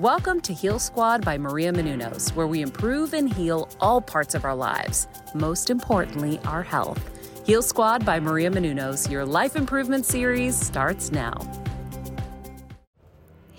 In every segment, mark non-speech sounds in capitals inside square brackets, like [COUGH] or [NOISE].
Welcome to Heal Squad by Maria Menounos, where we improve and heal all parts of our lives, most importantly, our health. Heal Squad by Maria Menounos, your life improvement series starts now.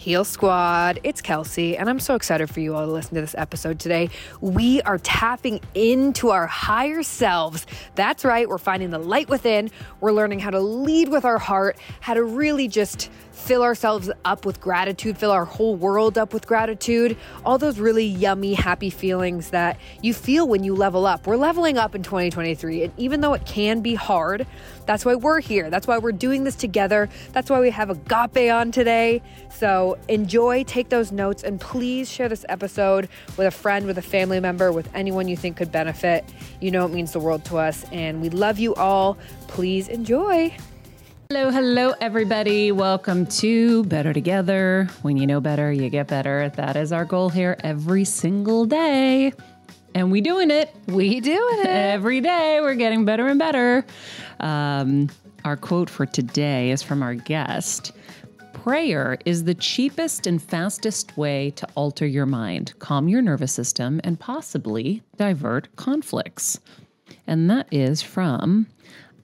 Heal Squad, it's Kelsey, and I'm so excited for you all to listen to this episode today. We are tapping into our higher selves. That's right, we're finding the light within. We're learning how to lead with our heart, how to really just fill ourselves up with gratitude, fill our whole world up with gratitude, all those really yummy, happy feelings that you feel when you level up. We're leveling up in 2023, and even though it can be hard, that's why we're here. That's why we're doing this together. That's why we have Agapi on today. So enjoy, take those notes, and please share this episode with a friend, with a family member, with anyone you think could benefit. You know it means the world to us, and we love you all. Please enjoy. Hello, hello, everybody. Welcome to Better Together. When you know better, you get better. That is our goal here every single day. And we doing it. We doing it. [LAUGHS] Every day we're getting better and better. Um, our quote for today is from our guest. Prayer is the cheapest and fastest way to alter your mind, calm your nervous system, and possibly divert conflicts. And that is from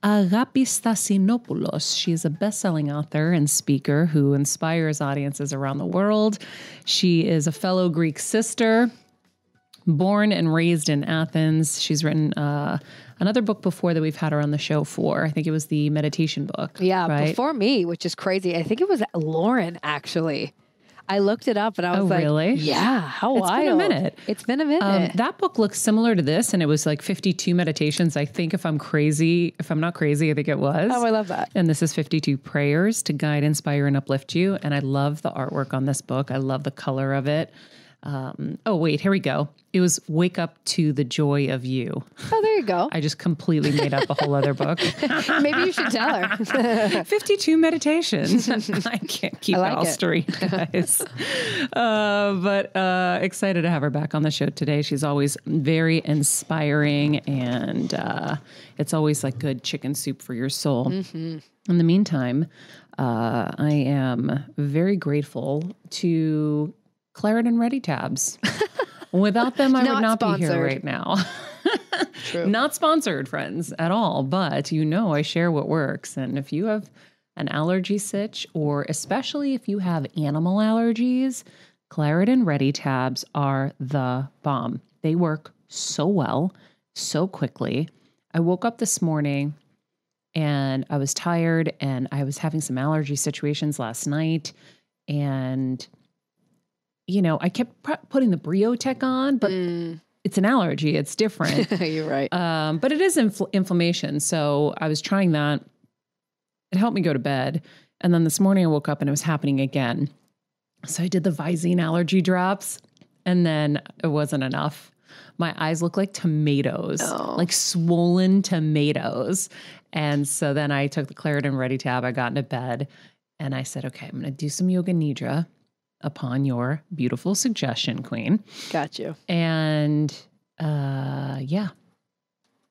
Agapi Stassinopoulos. She is a best-selling author and speaker who inspires audiences around the world. She is a fellow Greek sister, born and raised in Athens. She's written uh, another book before that we've had her on the show for. I think it was the meditation book. Yeah, right? before me, which is crazy. I think it was Lauren actually. I looked it up and I was like, Oh, like, really? Yeah, how It's been a wild. minute. It's been a minute. Um, that book looks similar to this, and it was like 52 meditations. I think if I'm crazy, if I'm not crazy, I think it was. oh, I love that. And this is 52 prayers to guide, inspire, and uplift you. And I love the artwork on this book. I love the color of it. Um, oh, wait, here we go. It was Wake Up to the Joy of You. Oh, there you go. [LAUGHS] I just completely made up a whole other book. [LAUGHS] Maybe you should tell her. [LAUGHS] 52 meditations. I can't keep I like it all it. straight, guys. uh, but uh, excited to have her back on the show today. She's always very inspiring, and uh, it's always like good chicken soup for your soul. Mm-hmm. In the meantime, uh, I am very grateful to Claritin Ready tabs. [LAUGHS] Without them, I would Not not be here right now. [LAUGHS] True. Not sponsored, friends, at all. But you know, I share what works. And if you have an allergy sitch, or especially if you have animal allergies, Claritin Ready tabs are the bomb. They work so well, so quickly. I woke up this morning and I was tired and I was having some allergy situations last night. And, you know, I kept pu- putting the Briotech on, but Mm, it's an allergy. It's different. [LAUGHS] you're right. Um, but it is infl- inflammation. So I was trying that. It helped me go to bed. And then this morning I woke up and it was happening again. So I did the Visine allergy drops and then it wasn't enough. My eyes look like tomatoes, Oh. like swollen tomatoes. And so then I took the Claritin Ready tab. I got into bed and I said, okay, I'm going to do some yoga nidra upon your beautiful suggestion, Queen. Got you. And uh, yeah,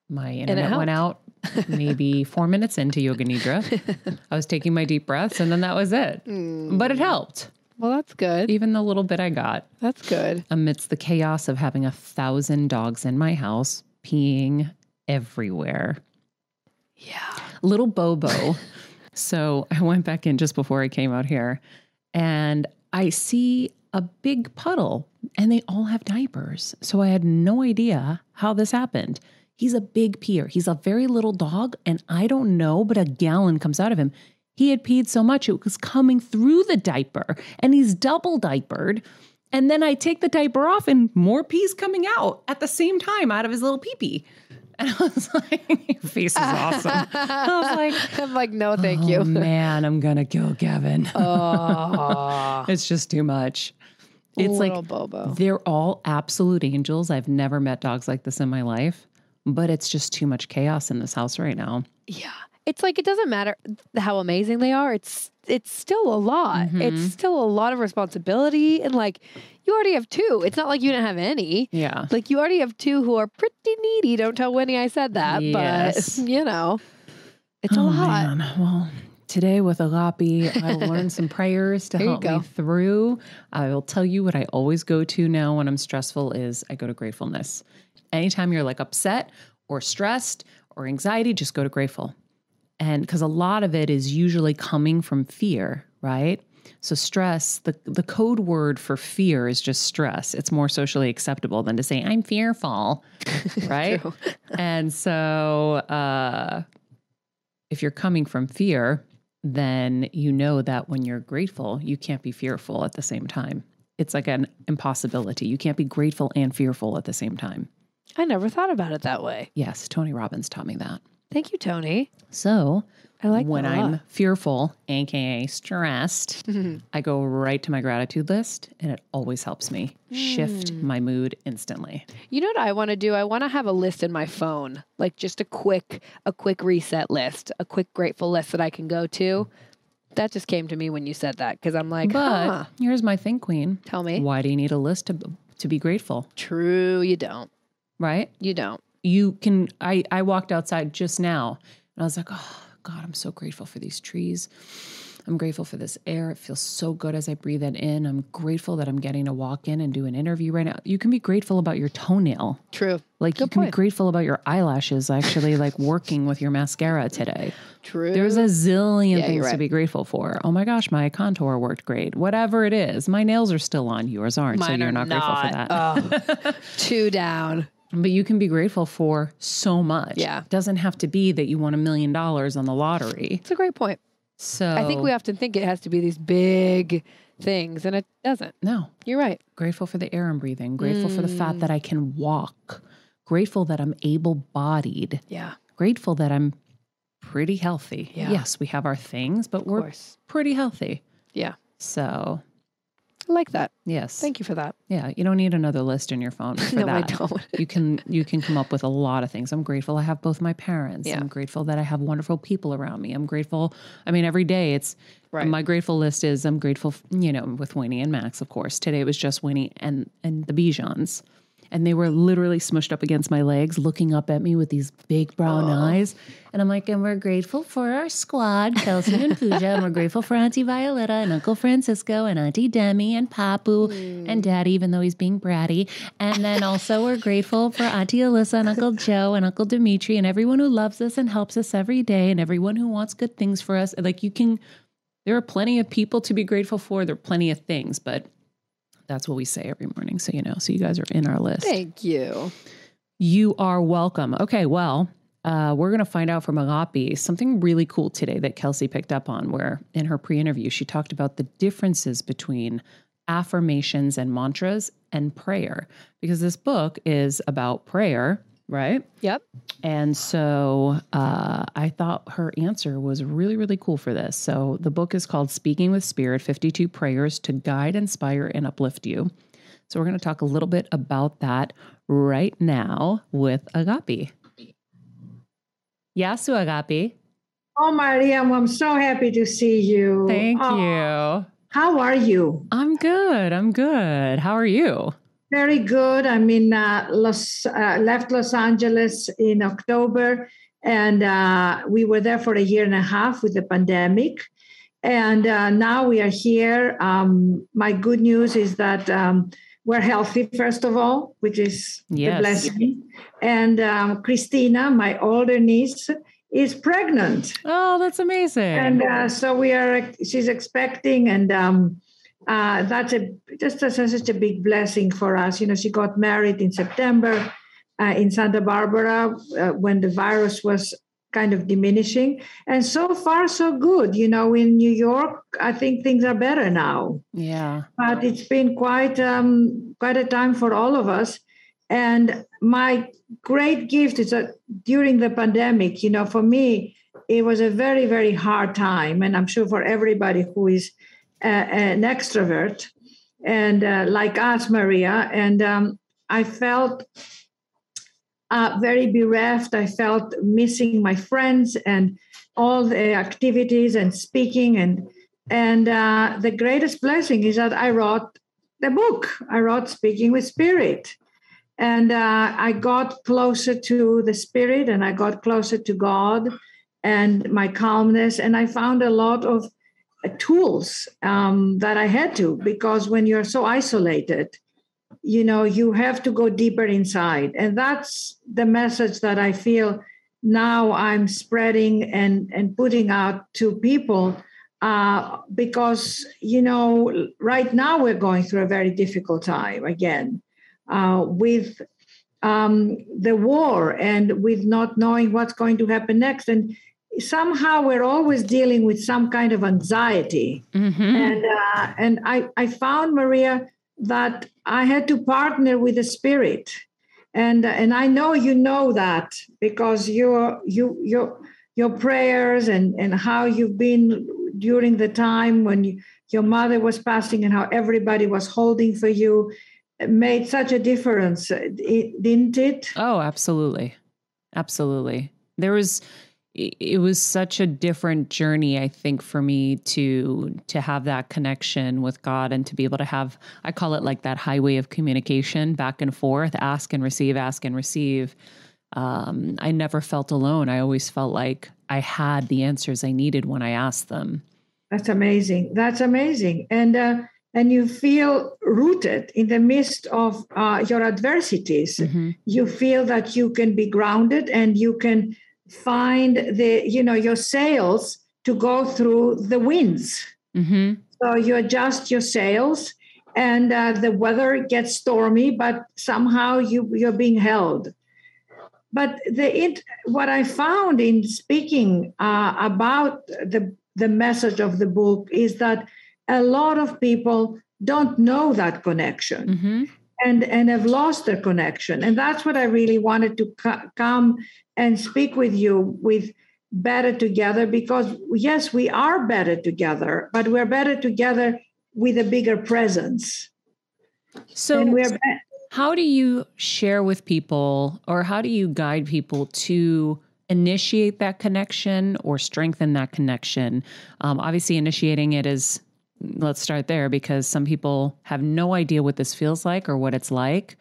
my internet went out maybe [LAUGHS] four minutes into Yoga Nidra. I was taking my deep breaths and then that was it. But it helped, Well, that's good. even the little bit I got That's good. amidst the chaos of having a thousand dogs in my house peeing everywhere. Yeah. Little Bobo. [LAUGHS] so I went back in just before I came out here and I see a big puddle and they all have diapers. So I had no idea how this happened. He's a big peer. He's a very little dog and I don't know, but a gallon comes out of him. He had peed so much it was coming through the diaper and he's double diapered. And then I take the diaper off and more pee's coming out at the same time out of his little peepee. And I was [LAUGHS] like, your face is awesome. [LAUGHS] I was like, I'm like, no, thank oh you. [LAUGHS] man, I'm gonna kill Kevin. Oh, it's just too much. It's little like Bobo. they're all absolute angels. I've never met dogs like this in my life, but it's just too much chaos in this house right now. Yeah. It's like it doesn't matter how amazing they are. It's it's still a lot. Mm-hmm. It's still a lot of responsibility and like you already have two. It's not like you didn't have any. Yeah. Like you already have two who are pretty needy. Don't tell Winnie I said that, Yes. but [LAUGHS] you know, it's a Oh, lot. man. Well, today with Agapi, I will learn some [LAUGHS] prayers to There help me through. I will tell you what I always go to now when I'm stressful is I go to gratefulness. Anytime you're like upset or stressed or anxiety, just go to grateful. And because a lot of it is usually coming from fear, right? So stress, the the code word for fear is just stress. It's more socially acceptable than to say I'm fearful, [LAUGHS] right? and so uh if you're coming from fear, then you know that when you're grateful, you can't be fearful at the same time. It's like an impossibility. You can't be grateful and fearful at the same time. I never thought about it that way. Yes, Tony Robbins taught me that. Thank you, Tony. So, I like when I'm fearful, aka stressed, [LAUGHS] I go right to my gratitude list and it always helps me shift Mm. my mood instantly. You know what I want to do? I want to have a list in my phone, like just a quick, a quick reset list, a quick grateful list that I can go to. That just came to me when you said that because I'm like, But huh, here's my thing, Queen. tell me. Why do you need a list to to be grateful, True, you don't. right? You don't. You can I I walked outside just now and I was like, "Oh god, I'm so grateful for these trees. I'm grateful for this air. It feels so good as I breathe it in. I'm grateful that I'm getting to walk in and do an interview right now. You can be grateful about your toenail. True. Like you Good can be grateful about your eyelashes actually like working with your mascara today. True. There's a zillion Yeah, things to be grateful for. Oh my gosh, my contour worked great. Whatever it is, my nails are still on. Yours aren't, so Mine you're are not, grateful for that. Oh, [LAUGHS] two down. But you can be grateful for so much. Yeah. It doesn't have to be that you won a million dollars on the lottery. It's a great point. So I think we often think it has to be these big things, and it doesn't. No. You're right. Grateful for the air I'm breathing. Grateful for the Mm. fact that I can walk. Grateful that I'm able bodied. Yeah. Grateful that I'm pretty healthy. Yeah. Yes, we have our things, but Of we're course. pretty healthy. Yeah. So I like that. yes. Thank you for that. Yeah. You don't need another list in your phone [LAUGHS] for no, that. I don't. you can you can come up with a lot of things. I'm grateful I have both my parents. Yeah. I'm grateful that I have wonderful people around me. I'm grateful. I mean, every day it's Right. my grateful list is I'm grateful, you know, with Winnie and Max, of course. Today it was just Winnie and and the Bijans. And they were literally smushed up against my legs, looking up at me with these big brown oh. eyes. And I'm like, and we're grateful for our squad, Kelsey and Pooja. and we're grateful for Auntie Violetta and Uncle Francisco and Auntie Demi and Papu and Daddy, even though he's being bratty. And then also we're grateful for Auntie Alyssa and Uncle Joe and Uncle Dimitri and everyone who loves us and helps us every day and everyone who wants good things for us. Like you can, there are plenty of people to be grateful for. There are plenty of things, but that's what we say every morning. So, you know, so you guys are in our list. Thank you. You are welcome. Okay, well, uh, we're going to find out from Agapi something really cool today that Kelsey picked up on, where in her pre interview, she talked about the differences between affirmations and mantras and prayer, because this book is about prayer, right? Yep. And so uh, I thought her answer was really, really cool for this. So the book is called Speaking with Spirit 52 Prayers to Guide, Inspire, and Uplift You. So we're going to talk a little bit about that right now with Agapi. Yasu Agapi. Oh, Mariam, I'm so happy to see you. Thank Oh, you. How are you? I'm good. I'm good. How are you? Very good. I'm in uh, Los, uh, left Los Angeles in October, And uh, we were there for a year and a half with the pandemic. And uh, now we are here. Um, my good news is that um, we're healthy, first of all, which is yes. the blessing. And um, Christina, my older niece, is pregnant. Oh, that's amazing! And uh, so we are. She's expecting, and um, uh, that's a just a, such a big blessing for us. You know, she got married in September uh, in Santa Barbara uh, when the virus was kind of diminishing, and so far so good. You know, in New York, I think things are better now. Yeah, but it's been quite um, quite a time for all of us. And my great gift is that during the pandemic, you know, for me, it was a very, very hard time. And I'm sure for everybody who is an extrovert and uh, like us, Maria. And um, I felt uh, very bereft. I felt missing my friends and all the activities and speaking. And, and uh, the greatest blessing is that I wrote the book. I wrote Speaking with Spirit and uh, I got closer to the spirit and I got closer to God and my calmness. And I found a lot of tools um, that I had to because when you're so isolated, you know, you have to go deeper inside. And that's the message that I feel now I'm spreading and, and putting out to people. Uh, because, you know, right now we're going through a very difficult time again uh, with um, the war and with not knowing what's going to happen next. And somehow we're always dealing with some kind of anxiety. Mm-hmm. And uh, and I, I found Maria that I had to partner with the spirit. And and I know you know that because your you your your prayers and and how you've been during the time when you, your mother was passing and how everybody was holding for you made such a difference, didn't it? Oh, absolutely. Absolutely. There was it was such a different journey i think for me to to have that connection with god and to be able to have i call it like that highway of communication back and forth ask and receive ask and receive. Um, i never felt alone. I always felt like i had the answers i needed when i asked them. That's amazing. That's amazing. And uh, and you feel rooted in the midst of uh, your adversities. Mm-hmm. You feel that you can be grounded and you can find the you know your sails to go through the winds. Mm-hmm. So you adjust your sails, and uh, the weather gets stormy, but somehow you you're being held. But the it, what I found in speaking uh, about the the message of the book is that a lot of people don't know that connection mm-hmm. and and have lost their connection and that's what i really wanted to co- come and speak with you with better together because yes we are better together but we're better together with a bigger presence so we're be- how do you share with people or how do you guide people to initiate that connection or strengthen that connection um, obviously initiating it is let's start there because some people have no idea what this feels like or what it's like.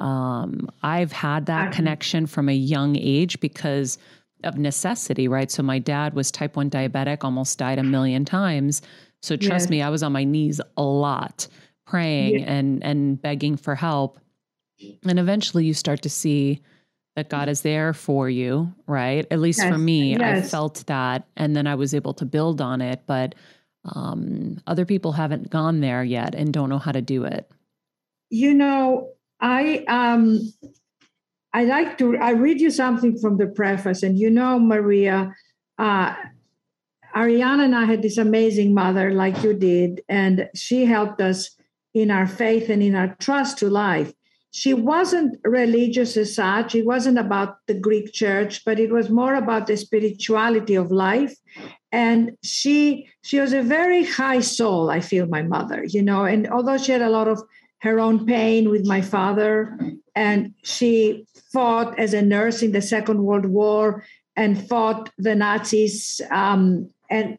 Um, I've had that connection from a young age because of necessity, right? So my dad was type 1 diabetic, almost died a million times. So trust yes. me, I was on my knees a lot praying yes. and and begging for help. And eventually you start to see that God is there for you, right? At least yes. for me, I felt that and then I was able to build on it, but um, other people haven't gone there yet and don't know how to do it you know i um i like to i read you something from the preface and you know maria uh Arianna and i had this amazing mother like you did and she helped us in our faith and in our trust to life she wasn't religious as such. It wasn't about the Greek church, but it was more about the spirituality of life. And she she was a very high soul, I feel, my mother, you know, and although she had a lot of her own pain with my father, and she fought as a nurse in the Second World War and fought the Nazis um, and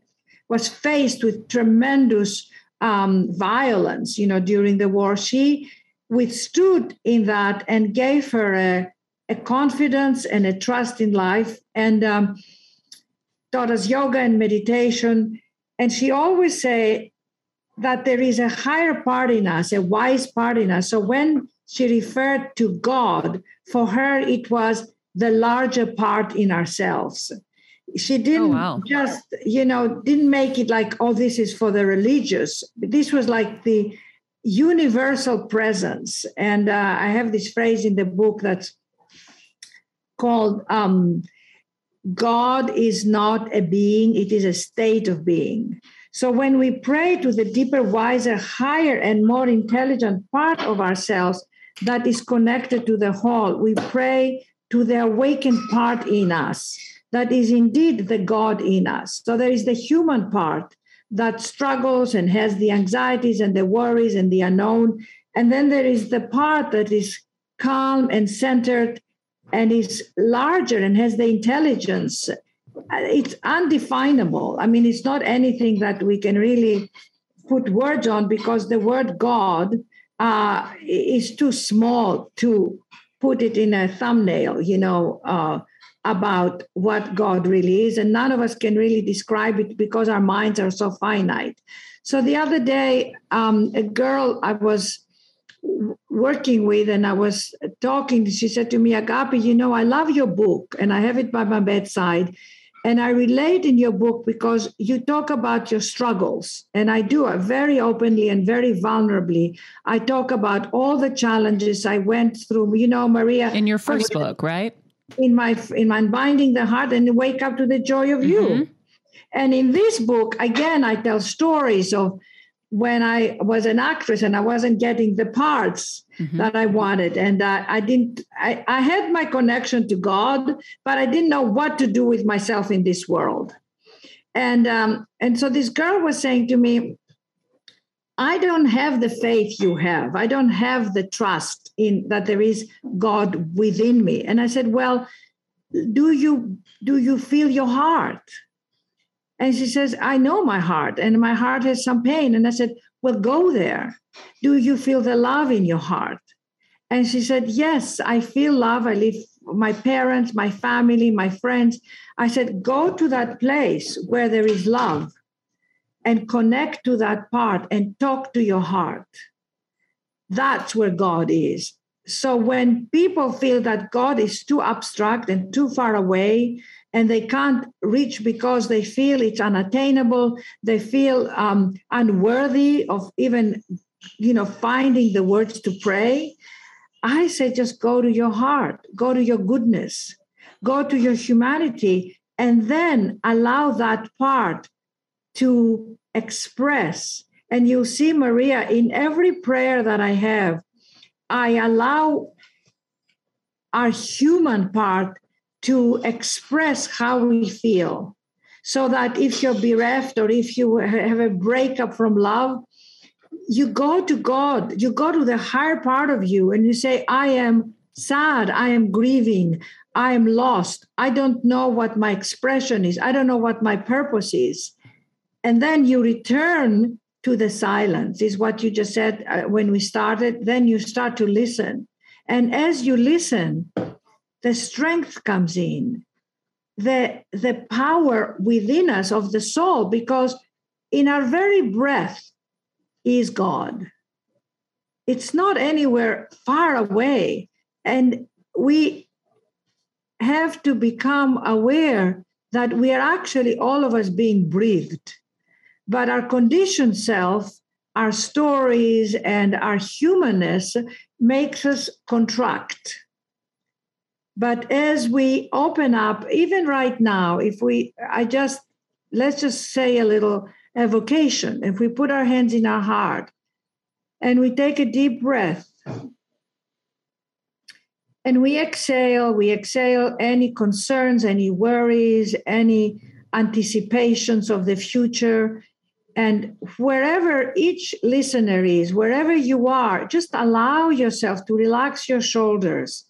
was faced with tremendous um, violence, you know, during the war. She withstood in that and gave her a, a confidence and a trust in life, and um, taught us yoga and meditation. And she always say that there is a higher part in us, a wise part in us. So when she referred to God, for her it was the larger part in ourselves. She didn't oh, wow. just, you know, didn't make it like, oh, this is for the religious. This was like the universal presence. And uh, I have this phrase in the book that's called um, God is not a being, it is a state of being. So when we pray to the deeper, wiser, higher, and more intelligent part of ourselves that is connected to the whole, we pray to the awakened part in us that is indeed the God in us. So there is the human part that struggles and has the anxieties and the worries and the unknown. And then there is the part that is calm and centered and is larger and has the intelligence. It's undefinable. I mean, it's not anything that we can really put words on because the word God uh, is too small to put it in a thumbnail, you know. Uh, about what God really is. And none of us can really describe it because our minds are so finite. So the other day, um, a girl I was working with and I was talking, she said to me, Agapi, you know, I love your book and I have it by my bedside. And I relate in your book because you talk about your struggles. And I do it very openly and very vulnerably. I talk about all the challenges I went through. You know, Maria. In your first book, right? in my in my binding the heart and wake up to the joy of mm-hmm. you and in this book again i tell stories of when i was an actress and i wasn't getting the parts mm-hmm. that i wanted and uh, i didn't I, I had my connection to god but i didn't know what to do with myself in this world and um, and so this girl was saying to me I don't have the faith you have. I don't have the trust in that there is God within me. And I said, Well, do you do you feel your heart? And she says, I know my heart, and my heart has some pain. And I said, Well, go there. Do you feel the love in your heart? And she said, Yes, I feel love. I live my parents, my family, my friends. I said, Go to that place where there is love and connect to that part and talk to your heart. That's where God is. So when people feel that God is too abstract and too far away, and they can't reach because they feel it's unattainable, they feel um, unworthy of even, you know, finding the words to pray. I say just go to your heart, go to your goodness, go to your humanity, and then allow that part to express. And you see, Maria, in every prayer that I have, I allow our human part to express how we feel. So that if you're bereft or if you have a breakup from love, you go to God, you go to the higher part of you, and you say, I am sad, I am grieving, I am lost, I don't know what my expression is, I don't know what my purpose is. And then you return to the silence is what you just said uh, when we started. Then you start to listen. And as you listen the strength comes in the the power within us of the soul because in our very breath is god it's not anywhere far away and we have to become aware that we are actually all of us being breathed but our conditioned self, our stories, and our humanness makes us contract. But as we open up, even right now, if we, I just, let's just say a little evocation. If we put our hands in our heart and we take a deep breath and we exhale, we exhale any concerns, any worries, any anticipations of the future, and wherever each listener is, wherever you are, just allow yourself to relax your shoulders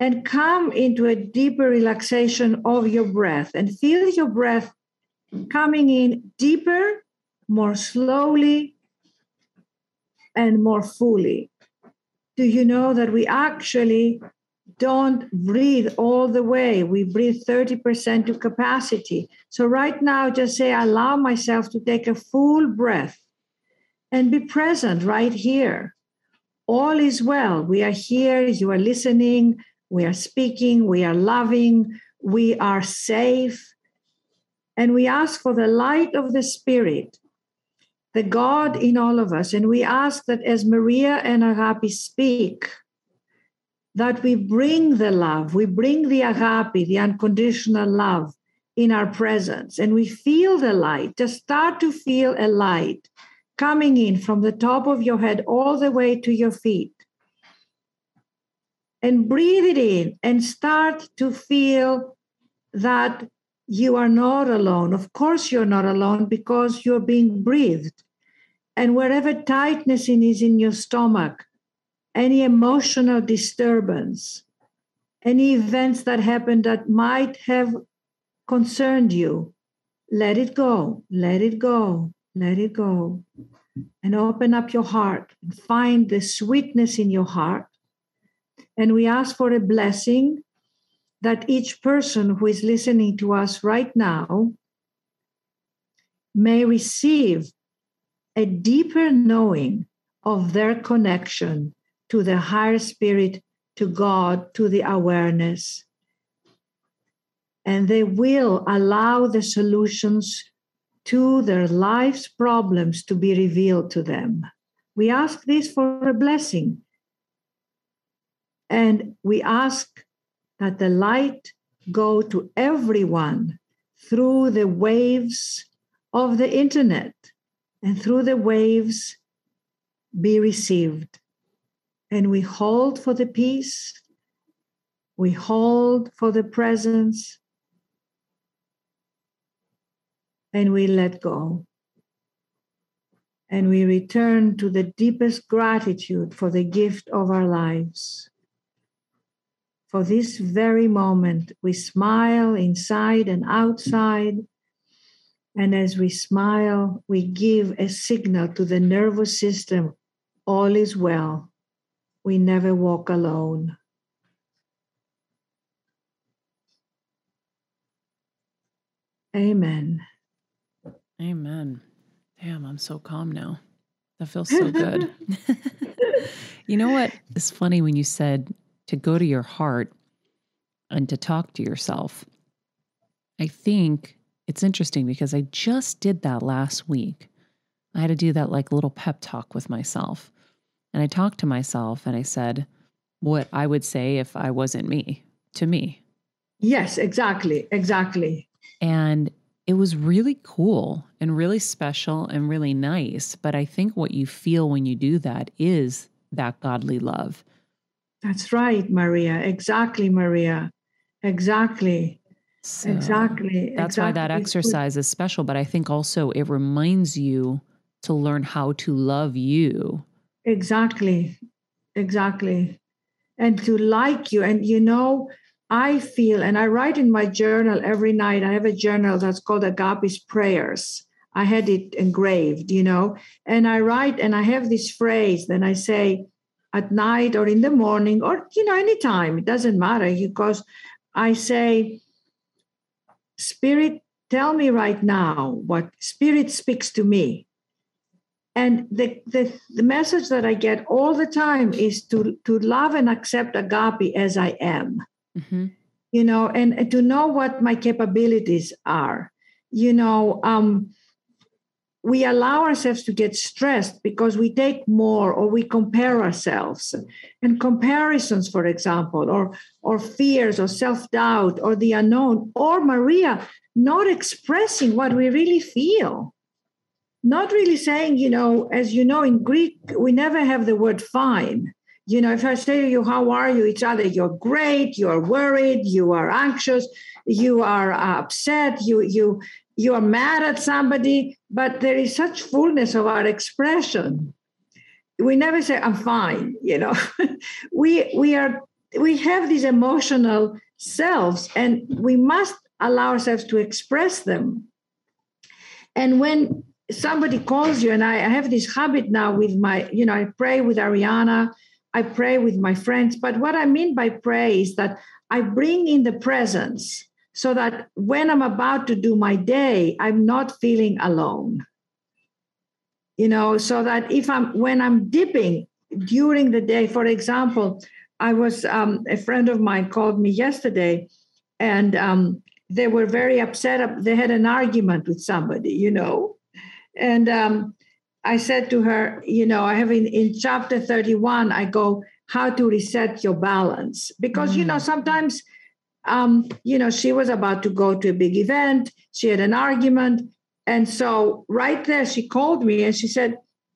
and come into a deeper relaxation of your breath and feel your breath coming in deeper, more slowly, and more fully. Do you know that we actually don't breathe all the way. We breathe 30% to capacity. So, right now, just say, I allow myself to take a full breath and be present right here. All is well. We are here. You are listening. We are speaking. We are loving. We are safe. And we ask for the light of the Spirit, the God in all of us. And we ask that as Maria and Agapi speak, that we bring the love, we bring the agape, the unconditional love in our presence, and we feel the light. Just start to feel a light coming in from the top of your head all the way to your feet. And breathe it in and start to feel that you are not alone. Of course, you're not alone because you're being breathed. And wherever tightness is in your stomach, any emotional disturbance, any events that happened that might have concerned you, let it go, let it go, let it go. And open up your heart and find the sweetness in your heart. And we ask for a blessing that each person who is listening to us right now may receive a deeper knowing of their connection to the higher spirit, to God, to the awareness. And they will allow the solutions to their life's problems to be revealed to them. We ask this for a blessing. And we ask that the light go to everyone through the waves of the internet and through the waves be received and we hold for the peace, we hold for the presence, and we let go. And we return to the deepest gratitude for the gift of our lives. For this very moment, we smile inside and outside. And as we smile, we give a signal to the nervous system all is well we never walk alone. Amen. Amen. Damn, I'm so calm now. That feels so good. [LAUGHS] [LAUGHS] you know what? It's funny when you said to go to your heart and to talk to yourself. I think it's interesting because I just did that last week. I had to do that like little pep talk with myself. And I talked to myself and I said what I would say if I wasn't me to me. Yes, exactly. Exactly. And it was really cool and really special and really nice. But I think what you feel when you do that is that godly love. That's right, Maria. Exactly, Maria. Exactly. So exactly. That's exactly. why that exercise is special. But I think also it reminds you to learn how to love you Exactly. Exactly. And to like you. And you know, I feel, and I write in my journal every night, I have a journal that's called Agapi's Prayers. I had it engraved, you know, and I write and I have this phrase, then I say at night or in the morning or, you know, anytime, it doesn't matter because I say, Spirit, tell me right now what Spirit speaks to me and the, the, the message that I get all the time is to, to love and accept Agapi as I am. Mm-hmm. You know, and, and, to know what my capabilities are. You know, um, we allow ourselves to get stressed because we take more or we compare ourselves and comparisons for example or or fears or self-doubt or the unknown or maria not expressing what we really feel not really saying, you know, as you know, in Greek, we never have the word fine. You know, if I say to you, how are you? It's either you're great, you're worried, you are anxious, you are uh, upset, you you you are mad at somebody, but there is such fullness of our expression. We never say, I'm fine, you know. [LAUGHS] we we are we have these emotional selves and we must allow ourselves to express them. And when somebody calls you, and I, I have this habit now with my, you know, I pray with Arianna I pray with my friends. But what I mean by pray is that I bring in the presence so that when I'm about to do my day, I'm not feeling alone. You know, so that if I'm when I'm dipping during the day, for example, I was um, a friend of mine called me yesterday, and um, they were very upset. They had an argument with somebody, you know, and um, I said to her, you know, I have in, in chapter 31, I go, how to reset your balance. Because, mm. you know, mm. sometimes, um, you know, she was about to go to a big event, she had an argument. And so right there, she called me and she said,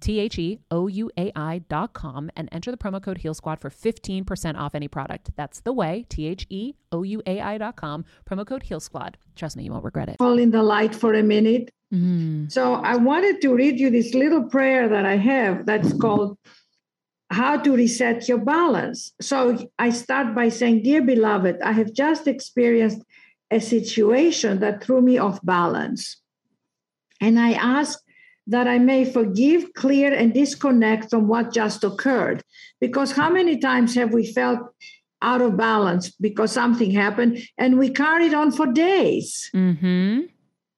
T H E O U A I dot com and enter the promo code Heal Squad for 15% off any product. That's the way, T H E O U A I dot com, promo code Heal Squad. Trust me, you won't regret it. Hold in the light for a minute. Mm. So I wanted to read you this little prayer that I have that's called How to Reset Your Balance. So I start by saying, Dear beloved, I have just experienced a situation that threw me off balance. And I ask that I may forgive, clear, and disconnect from what just occurred. Because how many times have we felt out of balance because something happened and we carried on for days? Mm-hmm.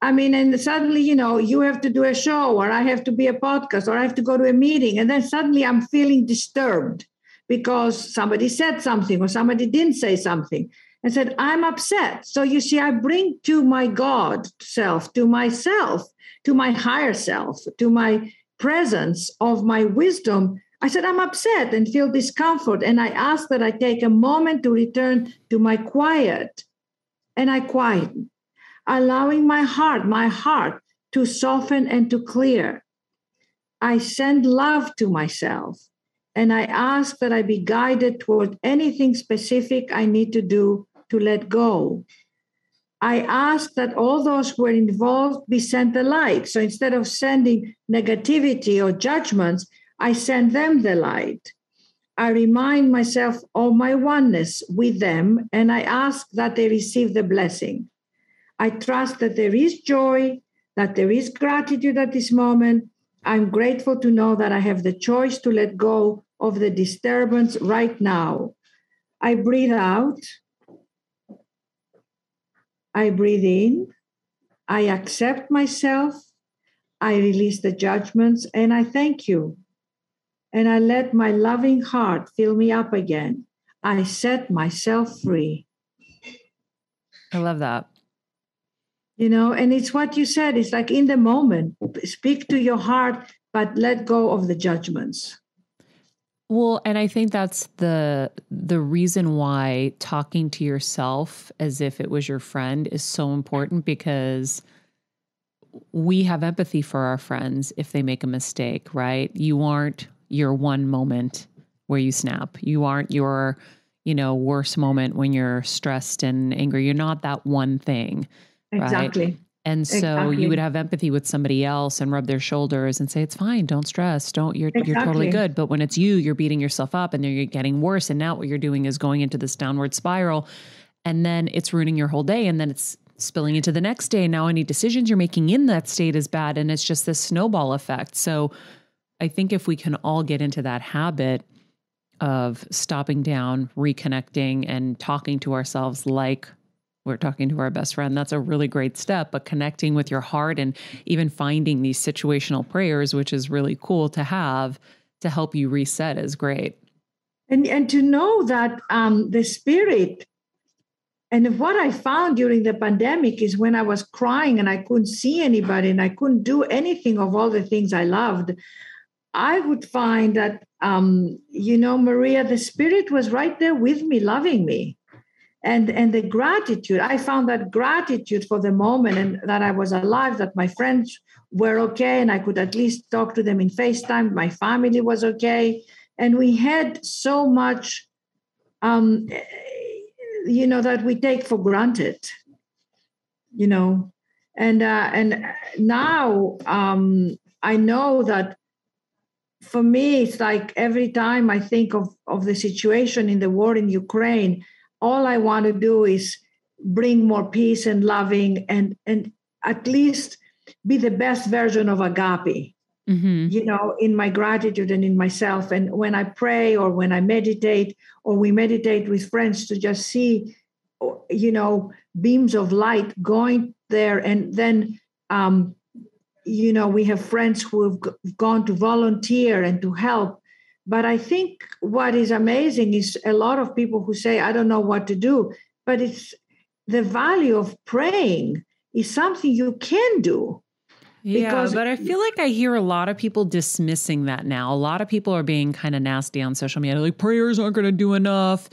I mean, and suddenly, you know, you have to do a show, or I have to be a podcast, or I have to go to a meeting. And then suddenly I'm feeling disturbed because somebody said something or somebody didn't say something and said, I'm upset. So you see, I bring to my God self, to myself, to my higher self, to my presence of my wisdom. I said, I'm upset and feel discomfort. And I ask that I take a moment to return to my quiet. And I quieten, allowing my heart, my heart to soften and to clear. I send love to myself. And I ask that I be guided toward anything specific I need to do to let go. I ask that all those who were involved be sent the light. So instead of sending negativity or judgments, I send them the light. I remind myself of my oneness with them and I ask that they receive the blessing. I trust that there is joy, that there is gratitude at this moment. I'm grateful to know that I have the choice to let go of the disturbance right now. I breathe out. I breathe in. I accept myself. I release the judgments and I thank you and I let my loving heart fill me up again. I set myself free. I love that. You know, and it's what you said. It's like in the moment, speak to your heart, but let go of the judgments. Well, and I think that's the the reason why talking to yourself as if it was your friend is so important because we have empathy for our friends if they make a mistake, right? You aren't your one moment where you snap. You aren't your, you know, worst moment when you're stressed and angry. You're not that one thing. Exactly. Right? And so exactly. you would have empathy with somebody else and rub their shoulders and say, it's fine. Don't stress. Don't, you're, exactly. you're totally good. But when it's you, you're beating yourself up and then you're getting worse. And now what you're doing is going into this downward spiral and then it's ruining your whole day. And then it's spilling into the next day. Now any decisions you're making in that state is bad. And it's just this snowball effect. So I think if we can all get into that habit of stopping down, reconnecting, and talking to ourselves like we're talking to our best friend, that's a really great step. But connecting with your heart and even finding these situational prayers, which is really cool to have to help you reset, is great. And, and to know that um, the spirit and what I found during the pandemic is when I was crying and I couldn't see anybody and I couldn't do anything of all the things I loved, I would find that, um, you know, Maria, the Spirit was right there with me, loving me. And, and the gratitude, I found that gratitude for the moment and that I was alive, that my friends were okay, and I could at least talk to them in FaceTime. My family was okay. And we had so much, um, you know, that we take for granted, you know. And, uh, and now um, I know that for me, it's like every time I think of, of the situation in the war in Ukraine, all I want to do is bring more peace and loving and and at least be the best version of agape. Mm-hmm. You know, in my gratitude and in myself. And when I pray or when I meditate or we meditate with friends to just see, you know, beams of light going there and then um, you know, we have friends who have gone to volunteer and to help. But I think what is amazing is a lot of people who say, I don't know what to do, but it's the value of praying is something you can do. Yeah, but I feel like I hear a lot of people dismissing that now. A lot of people are being kind of nasty on social media, like prayers aren't going to do enough,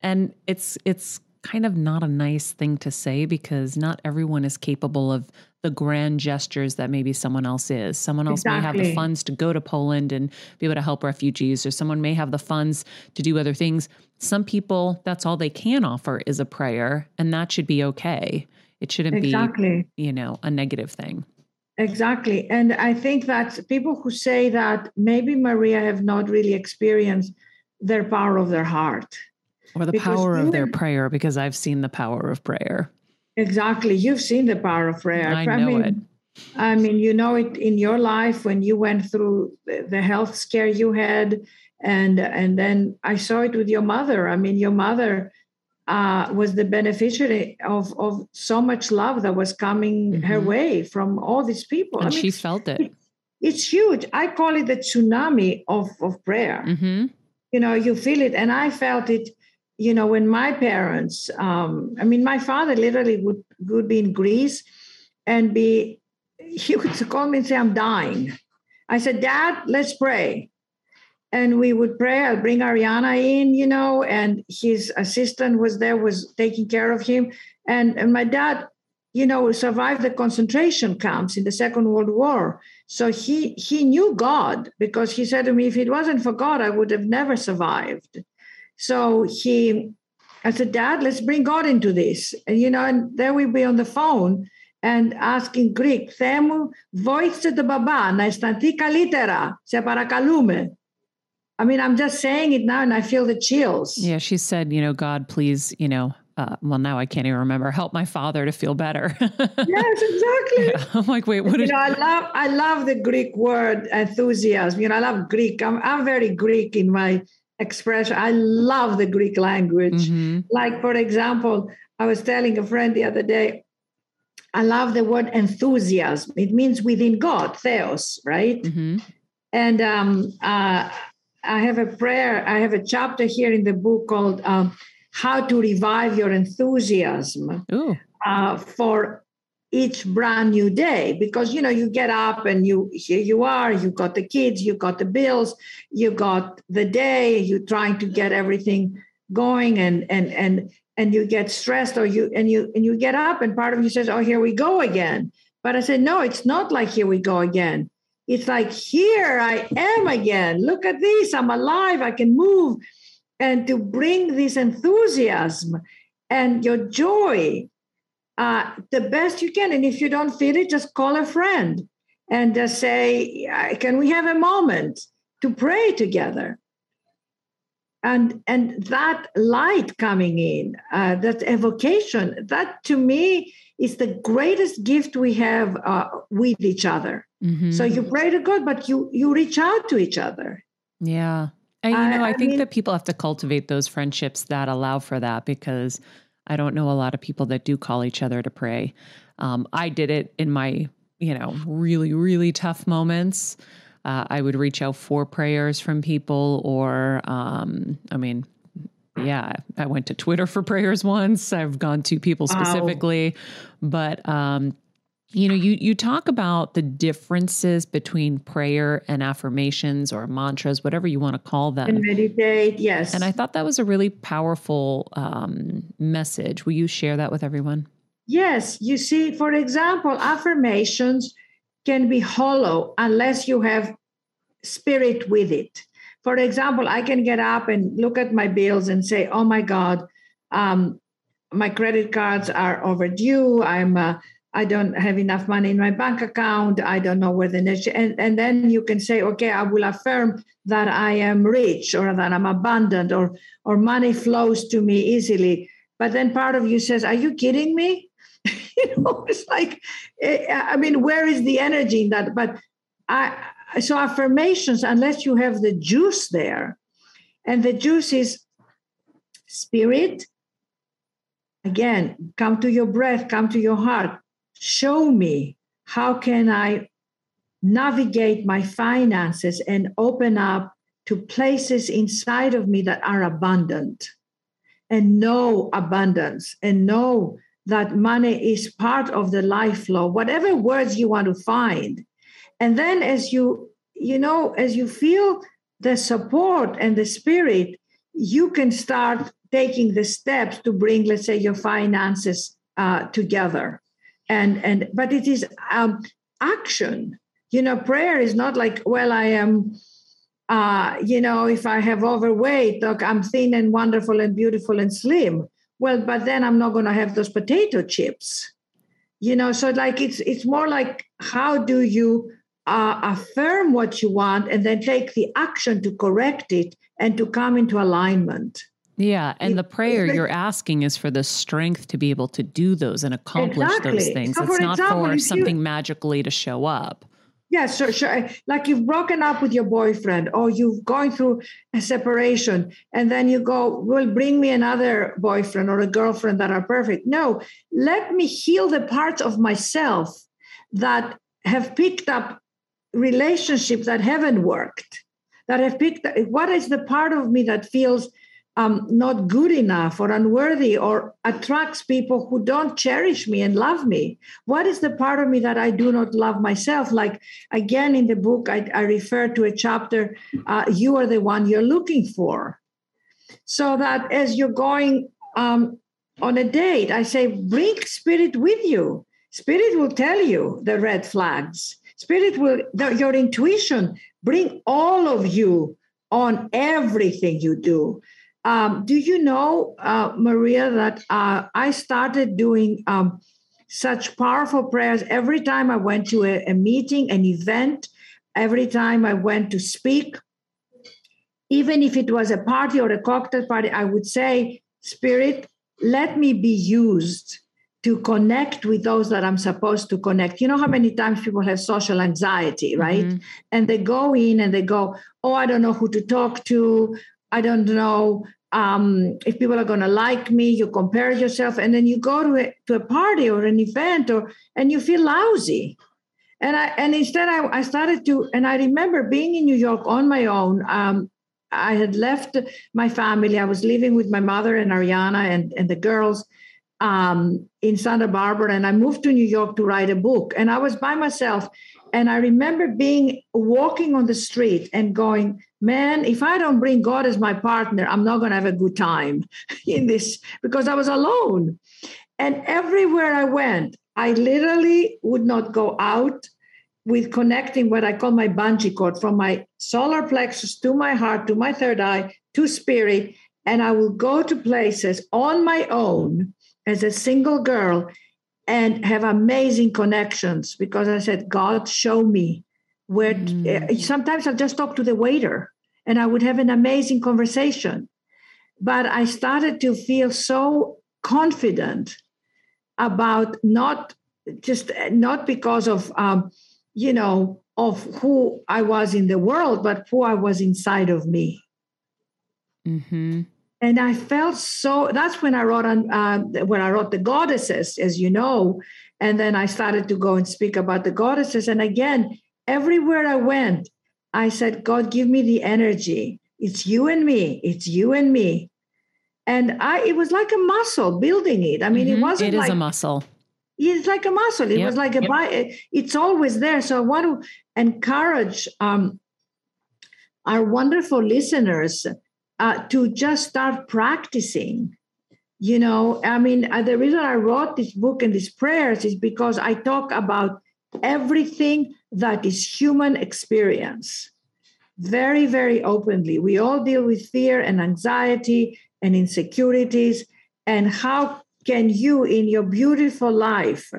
and it's it's kind of not a nice thing to say because not everyone is capable of the grand gestures that maybe someone else is. Someone else exactly. may have the funds to go to Poland and be able to help refugees, or someone may have the funds to do other things. Some people, that's all they can offer is a prayer, and that should be okay. It shouldn't exactly. be, you know, a negative thing. Exactly. And I think that people who say that maybe Maria have not really experienced their power of their heart. Or the power of their prayer, because I've seen the power of prayer. Exactly. You've seen the power of prayer. I, I know mean, it. I mean, you know it in your life when you went through the health scare you had, and and then I saw it with your mother. I mean, your mother uh, was the beneficiary of of so much love that was coming mm-hmm. her way from all these people, and I mean, she felt it. it. It's huge. I call it the tsunami of of prayer. Mm-hmm. You know, you feel it, and I felt it you know, when my parents, um, I mean, my father literally would, would be in Greece and be, he would [LAUGHS] call me and say, I'm dying. I said, Dad, let's pray. And we would pray. I'll bring Arianna in, you know, and his assistant was there, was taking care of him. And, and my dad, you know, survived the concentration camps in the Second World War. So he he knew God because he said to me, if it wasn't for God, I would have never survived. So he I said, Dad, let's bring God into this. And, you know, and there we'd be on the phone and asking Greek, Themu, voice the baba, na estanti kalitera, se parakalume. I mean, I'm just saying it now and I feel the chills. Yeah, she said, you know, God, please, you know, uh, well, now I can't even remember. Help my father to feel better. [LAUGHS] yes, exactly. Yeah. I'm like, wait, what? You know, I love, I love the Greek word enthusiasm. You know, I love Greek. I'm, I'm very Greek in my expression. I love the Greek language. Mm-hmm. Like, for example, I was telling a friend the other day, I love the word enthusiasm. It means within God, theos, right? Mm-hmm. And um, uh, I have a prayer, I have a chapter here in the book called um, How to Revive Your Enthusiasm uh, for each brand new day because you know you get up and you here you are you got the kids you got the bills you got the day you're trying to get everything going and and and and you get stressed or you and you and you get up and part of you says oh here we go again but i said no it's not like here we go again it's like, here I am again. Look at this. I'm alive. I can move. And to bring this enthusiasm and your joy uh, the best you can. And if you don't feel it, just call a friend and just say, Can we have a moment to pray together? And, and that light coming in, uh, that evocation, that to me is the greatest gift we have uh, with each other. Mm-hmm. So you pray to God, but you you reach out to each other. Yeah. And you know, I, I think mean, that people have to cultivate those friendships that allow for that because I don't know a lot of people that do call each other to pray. Um, I did it in my, you know, really, really tough moments. Uh, I would reach out for prayers from people, or, um, I mean, yeah, I went to Twitter for prayers [LAUGHS] once. I've gone to people specifically, wow. but um, you know, you you talk about the differences between prayer and affirmations or mantras, whatever you want to call them. And meditate, yes. And I thought that was a really powerful um, message. Will you share that with everyone? Yes. You see, for example, affirmations can be hollow unless you have spirit with it. For example, I can get up and look at my bills and say, "Oh my God, um, my credit cards are overdue. I'm." Uh, I don't have enough money in my bank account. I don't know where the next and, and then you can say, okay, I will affirm that I am rich or that I'm abundant or or money flows to me easily. But then part of you says, Are you kidding me? [LAUGHS] you know, it's like, eh, I mean, where is the energy in that? But I so affirmations, unless you have the juice there, and the juice is spirit. Again, come to your breath, come to your heart show me how can I navigate my finances and open up to places inside of me that are abundant and know abundance and know that money is part of the life flow whatever words you want to find. And then as you you know as you feel the support and the spirit you can start taking the steps to bring let's say your finances uh, together and and but it is um, action. You know prayer is not like well i am uh, you know if i have overweight look i'm thin and wonderful and beautiful and slim. Well but then i'm not going to have those potato chips. You know so like it's it's more like how do you uh, affirm what you want and then take the action to correct it and to come into alignment yeah. And the prayer you're asking is for the strength to be able to do those and accomplish exactly. those things. So it's not example, for something you, magically to show up. Yes, yeah, sure, sure. Like you've broken up with your boyfriend or you've gone through a separation and then you go, well, bring me another boyfriend or a girlfriend that are perfect. No, let me heal the parts of myself that have picked up relationships that haven't worked, that have picked what is the part of me that feels um, not good enough or unworthy or attracts people who don't cherish me and love me? What is the part of me that I do not love myself? Like again in the book, I, I refer to a chapter, uh, You are the one you're looking for. So that as you're going um, on a date, I say, bring spirit with you. Spirit will tell you the red flags. Spirit will, the, your intuition, bring all of you on everything you do Um, do you know, uh, Maria, that uh, I started doing um, such powerful prayers every time I went to a, a meeting, an event, every time I went to speak, even if it was a party or a cocktail party, I would say, Spirit, let me be used to connect with those that I'm supposed to connect. You know how many times people have social anxiety, right? Mm-hmm. And they go in and they go, Oh, I don't know who to talk to. I don't know um, if people are going to like me. You compare yourself, and then you go to a, to a party or an event, or and you feel lousy. And I and instead I, I started to, and I remember being in New York on my own. Um, I had left my family. I was living with my mother and Arianna and, and the girls um, in Santa Barbara, and I moved to New York to write a book. And I was by myself. And I remember being walking on the street and going, man, if I don't bring God as my partner, I'm not going to have a good time [LAUGHS] in this because I was alone. And everywhere I went, I literally would not go out with connecting what I call my bungee cord from my solar plexus to my heart, to my third eye, to spirit. And I will go to places on my own as a single girl and have amazing connections because I said, God, show me where. Mm. Sometimes I'll just talk to the waiter and I would have an amazing conversation. But I started to feel so confident about not just not because of um, you know of who I was in the world, but who I was inside of me. Mm-hmm and I felt so. That's when I wrote on uh, when I wrote the goddesses, as you know, and then I started to go and speak about the goddesses. And again, everywhere I went, I said, "God, give me the energy. It's you and me. It's you and me." And I, it was like a muscle building it. I mean, mm-hmm. it wasn't. It is like, a muscle. It's like a muscle. It yep. was like a. Yep. It's always there. So I want to encourage um, our wonderful listeners uh, to just start practicing. You know, I mean, uh, the reason I wrote this book and these prayers is because I talk about everything that is human experience very, very openly. We all deal with fear and anxiety and insecurities. And how can you, in your beautiful life,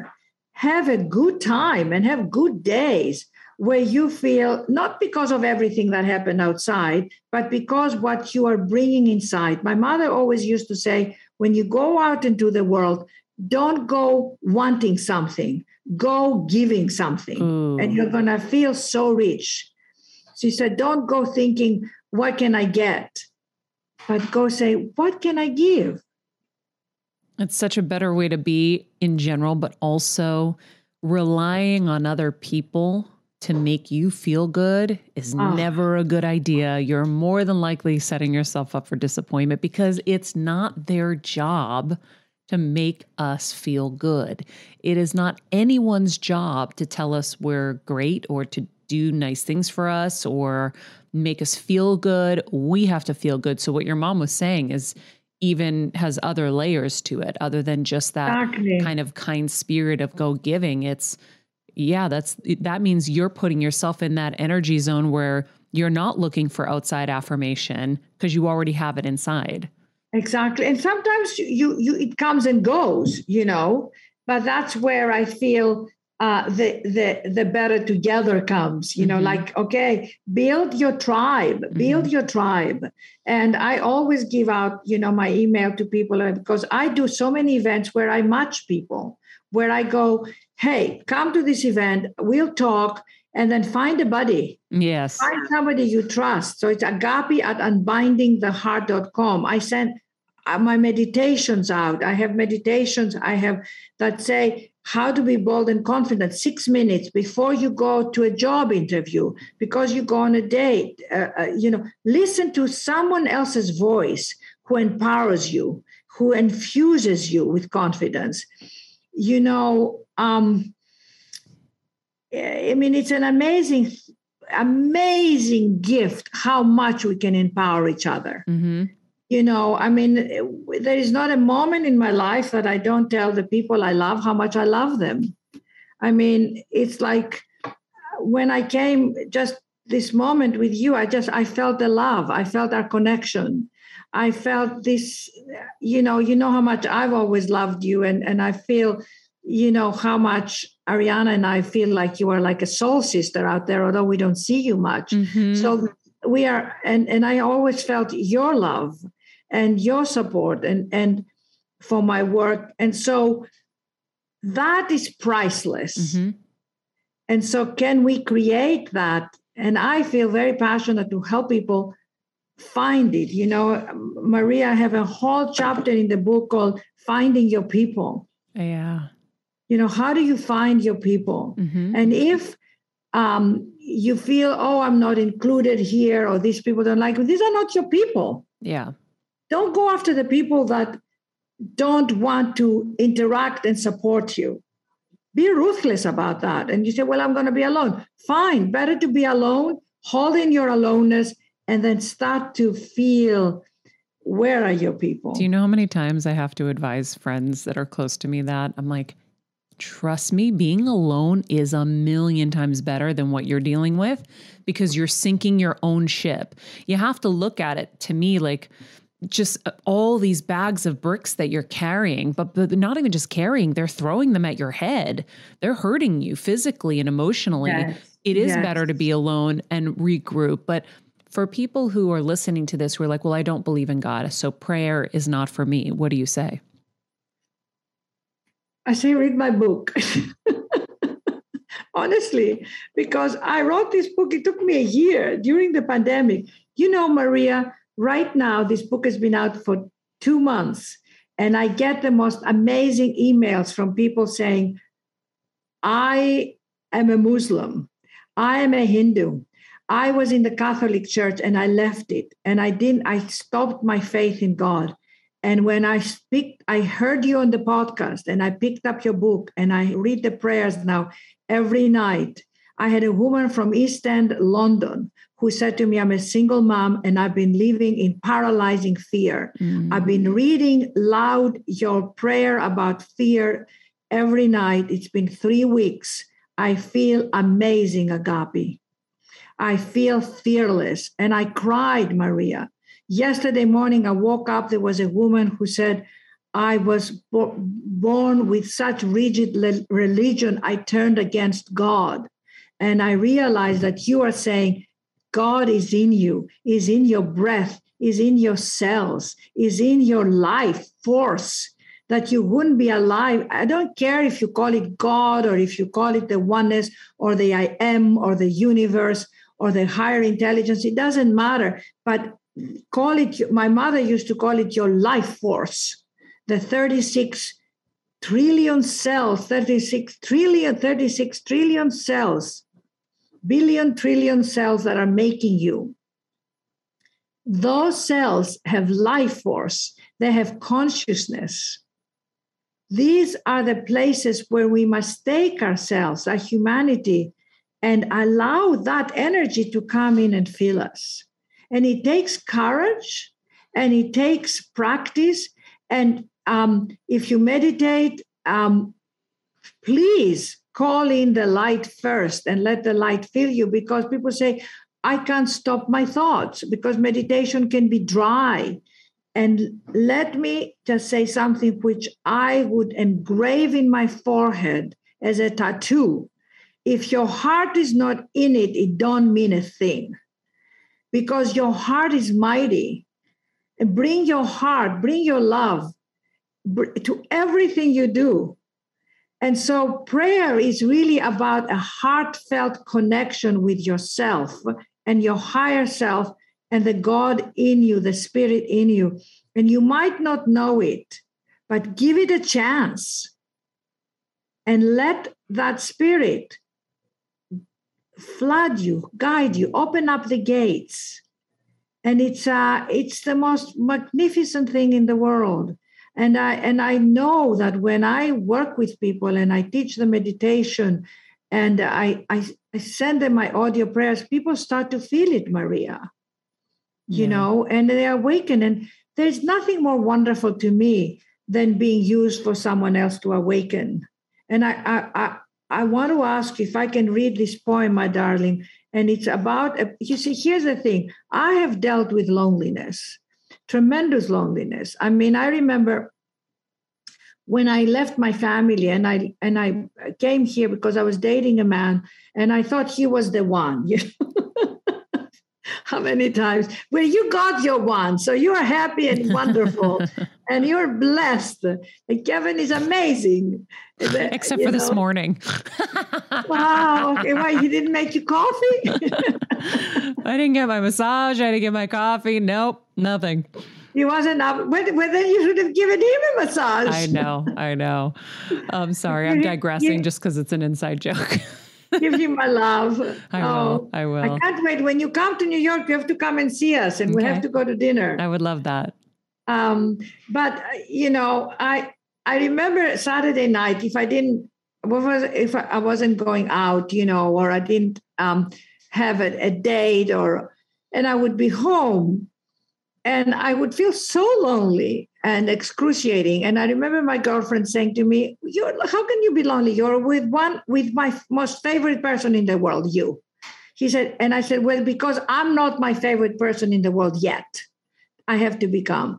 have a good time and have good days where you feel not because of everything that happened outside, but because what you are bringing inside. My mother always used to say, when you go out into the world, don't go wanting something, go giving something, mm. and you're going to feel so rich. She said, don't go thinking, what can I get? But go say, what can I give? It's such a better way to be in general, but also relying on other people to make you feel good is oh. never a good idea. You're more than likely setting yourself up for disappointment because it's not their job to make us feel good. It is not anyone's job to tell us we're great or to do nice things for us or make us feel good. We have to feel good. So, what your mom was saying is even has other layers to it other than just that exactly. kind of kind spirit of go giving. It's yeah, that's that means you're putting yourself in that energy zone where you're not looking for outside affirmation because you already have it inside. Exactly. And sometimes you you it comes and goes, you know, but that's where I feel uh, the the the better together comes you know mm-hmm. like okay build your tribe build mm-hmm. your tribe and i always give out you know my email to people uh, because i do so many events where i match people where I go, hey, come to this event, we'll talk, and then find a buddy. Yes. Find somebody you trust. So it's agapi at unbindingtheheart.com. I send uh, my meditations out. I have meditations I have that say how to be bold and confident six minutes before you go to a job interview, because you go on a date. Uh, uh, you know, listen to someone else's voice who empowers you, who infuses you with confidence you know, um, I mean, it's an amazing, amazing gift how much we can empower each other. Mm-hmm. You know, I mean, there is not a moment in my life that I don't tell the people I love how much I love them. I mean, it's like when I came just this moment with you, I just I felt the love, I felt our connection. I felt this, you know, you know how much I've always loved you, and and I feel, you know, how much Arianna and I feel like you are like a soul sister out there, although we don't see you much. Mm-hmm. So we are, and and I always felt your love and your support, and and for my work, and so that is priceless. Mm-hmm. And so, can we create that? And I feel very passionate to help people find it. You know, Maria, I have a whole chapter in the book called Finding Your People. Yeah. You know, how do you find your people? Mm-hmm. And if um, you feel, oh, I'm not included here, or these people don't like me, these are not your people. Yeah. Don't go after the people that don't want to interact and support you. Be ruthless about that. And you say, well, I'm going to be alone. Fine, better to be alone, hold in your aloneness, and then start to feel where are your people? Do you know how many times I have to advise friends that are close to me that I'm like, trust me, being alone is a million times better than what you're dealing with because you're sinking your own ship. You have to look at it to me like, just uh, all these bags of bricks that you're carrying, but, but not even just carrying, they're throwing them at your head. They're hurting you physically and emotionally. Yes. It is yes. better to be alone and regroup. But for people who are listening to this we're like, well, I don't believe in God, so prayer is not for me, what do you say? I say, read my book. [LAUGHS] Honestly, because I wrote this book, it took me a year during the pandemic. You know, Maria, right now, this book has been out for two months, and I get the most amazing emails from people saying, I am a Muslim, I am a Hindu, I was in the Catholic Church and I left it and I didn't, I stopped my faith in God. And when I speak, I heard you on the podcast and I picked up your book and I read the prayers now every night. I had a woman from East End, London, who said to me, I'm a single mom and I've been living in paralyzing fear. Mm. I've been reading loud your prayer about fear every night. It's been three weeks. I feel amazing, Agapi. I feel fearless. And I cried, Maria. Yesterday morning, I woke up. There was a woman who said, I was bo- born with such rigid le- religion, I turned against God. And I realized that you are saying, God is in you, is in your breath, is in your cells, is in your life force that you wouldn't be alive. I don't care if you call it God or if you call it the oneness or the I am or the universe or the higher intelligence, it doesn't matter. But call it, my mother used to call it your life force, the 36 trillion cells, 36 trillion, 36 trillion cells, billion trillion cells that are making you. Those cells have life force, they have consciousness. These are the places where we must take ourselves, our humanity, and allow that energy to come in and fill us. And it takes courage and it takes practice. And um, if you meditate, um, please call in the light first and let the light fill you because people say, I can't stop my thoughts because meditation can be dry. And let me just say something which I would engrave in my forehead as a tattoo if your heart is not in it, it don't mean a thing. Because your heart is mighty. And bring your heart, bring your love to everything you do. And so prayer is really about a heartfelt connection with yourself and your higher self and the God in you, the spirit in you. And you might not know it, but give it a chance and let that spirit flood you, guide you, open up the gates. And it's uh, it's the most magnificent thing in the world. And I and I know that when I work with people and I teach them meditation and I I, I send them my audio prayers, people start to feel it, Maria. You yeah. know, and they awaken. And there's nothing more wonderful to me than being used for someone else to awaken. And I, I, I want to ask if I can read this poem, my darling. And it's about, you see, here's the thing I have dealt with loneliness. tremendous loneliness. I mean, I remember when I left my family and I and I came here because I was dating a man and I thought he was the one. [LAUGHS] You know? How many times? Well, you got your one, so you are happy and wonderful, [LAUGHS] and you're blessed. And Kevin is amazing, [LAUGHS] except for know. this morning. wow. [LAUGHS] Okay. Why he didn't make you coffee? [LAUGHS] I didn't get my massage. I didn't get my coffee. Nope, nothing. He wasn't up. Well, then you should have given him a massage. I know. I know. I'm sorry. I'm digressing just because it's an inside joke. Give him my love. I oh, will. I will. I can't wait. When you come to New York, you have to come and see us, and okay. we have to go to dinner. I would love that. Um, but you know, I I remember Saturday night. If I didn't, what was if I wasn't going out, you know, or I didn't um, have a, a date, or and I would be home and I would feel so lonely and excruciating. And I remember my girlfriend saying to me, "You're how can you be lonely? You're with one with my most favorite person in the world, you." He said, and I said, "Well, because I'm not my favorite person in the world yet. I have to become."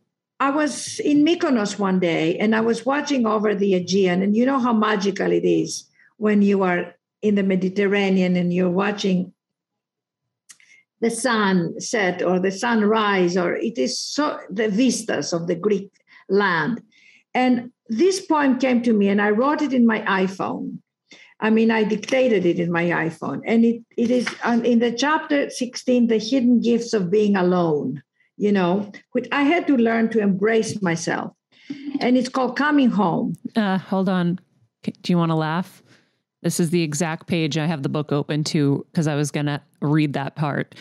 I was in Mykonos one day and I was watching over the Aegean, and you know how magical it is when you are in the Mediterranean and you're watching the sun set or the sunrise, or it is so the vistas of the Greek land. And this poem came to me, and I wrote it in my iPhone. I mean, I dictated it in my iPhone, and it, it is um, in the chapter 16, The Hidden Gifts of Being Alone you know, which I had to learn to embrace myself. And it's called Coming Home. Uh, hold on. Do you want to laugh? This is the exact page I have the book open to because I was going to read that part.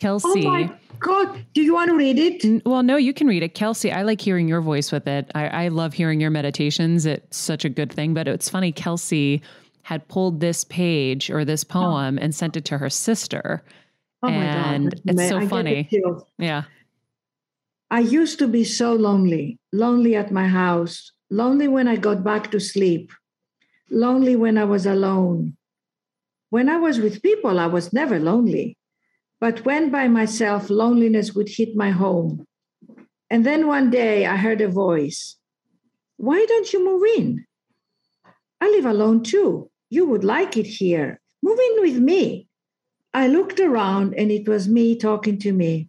Kelsey. Oh my God. Do you want to read it? well, no, you can read it. Kelsey, I like hearing your voice with it. I, I love hearing your meditations. It's such a good thing. But it's funny, Kelsey had pulled this page or this oh. poem oh. and sent it to her sister. Oh my and God. it's so I funny. Yeah. I used to be so lonely, lonely at my house, lonely when I got back to sleep, lonely when I was alone. When I was with people, I was never lonely. But when by myself, loneliness would hit my home. And then one day I heard a voice Why don't you move in? I live alone too. You would like it here. Move in with me. I looked around and it was me talking to me.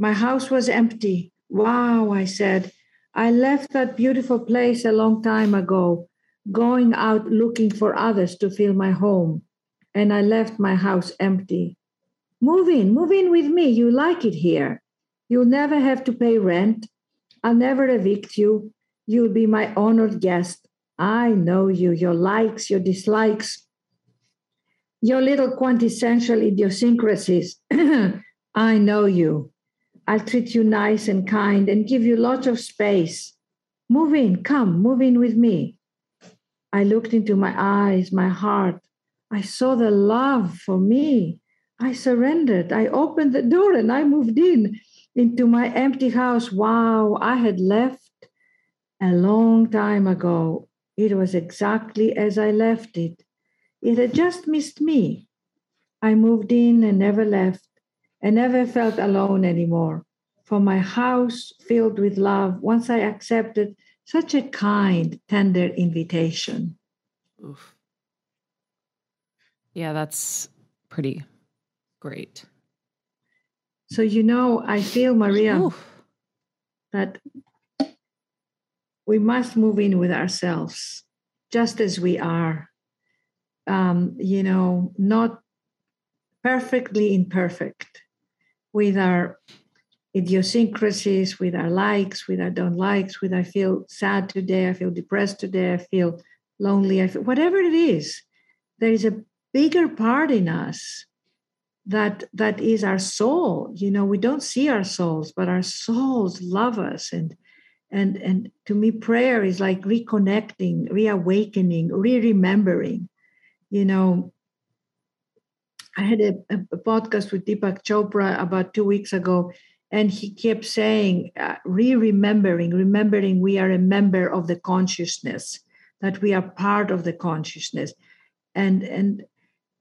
My house was empty. Wow, I said. I left that beautiful place a long time ago, going out looking for others to fill my home. And I left my house empty. Move in, move in with me. You like it here. You'll never have to pay rent. I'll never evict you. You'll be my honored guest. I know you, your likes, your dislikes, your little quintessential idiosyncrasies. [CLEARS THROAT] I know you. I'll treat you nice and kind and give you lots of space. Move in, come, move in with me. I looked into my eyes, my heart. I saw the love for me. I surrendered. I opened the door and I moved in into my empty house. Wow, I had left a long time ago. It was exactly as I left it. It had just missed me. I moved in and never left. I never felt alone anymore. For my house filled with love, once I accepted such a kind, tender invitation. Oof. Yeah, that's pretty great. So, you know, I feel, Maria, Oof. that we must move in with ourselves just as we are. Um, you know, not perfectly imperfect with our idiosyncrasies, with our likes, with our don't likes, with I feel sad today, I feel depressed today, I feel lonely, I feel whatever it is, there is a bigger part in us that that is our soul. You know, we don't see our souls, but our souls love us and and and to me prayer is like reconnecting reawakening re-remembering you know i had a, a podcast with deepak chopra about two weeks ago and he kept saying uh, re-remembering remembering we are a member of the consciousness that we are part of the consciousness. And and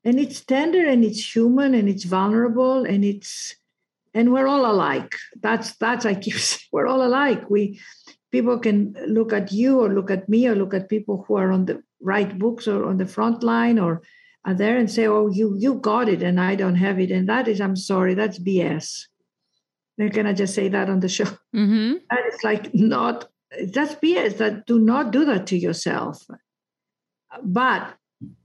and it's tender and it's human and it's vulnerable and it's and we're all alike. That's that's i keep [LAUGHS] saying we're all alike. We people can look at you or look at me or look at people who are on the right books or on the front line or are there and say oh you you got it and i don't have it. And that is i'm sorry that's bs can i just say that on the [LAUGHS] show? Mm-hmm. that is like not that's bs that do not do that to yourself. But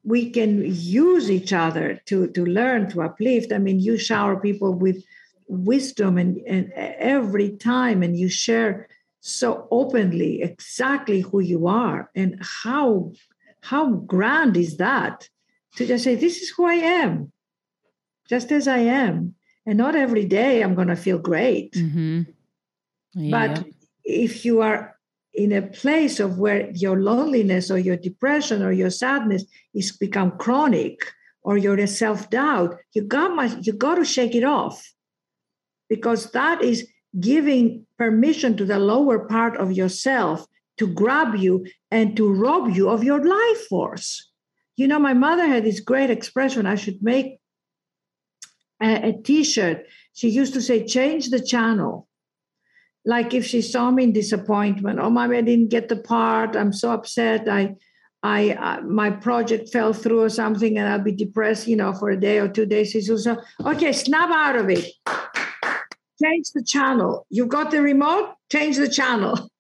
we can use each other to to learn to uplift. I mean you shower people with wisdom and, and every time and you share so openly exactly who you are and how how grand is that to just say this is who i am just as i am and not every day i'm going to feel great mm-hmm. yeah. but if you are in a place of where your loneliness or your depression or your sadness is become chronic or your self-doubt you got my, you got to shake it off because that is giving permission to the lower part of yourself to grab you and to rob you of your life force. You know, my mother had this great expression I should make a a t-shirt. She used to say, change the channel. Like if she saw me in disappointment, oh, mommy, I didn't get the part. I'm so upset. I, I, uh, my project fell through or something, and I'll be depressed, you know, for a day or two days. She said, okay, snap out of it change the channel. You've got the remote, change the channel.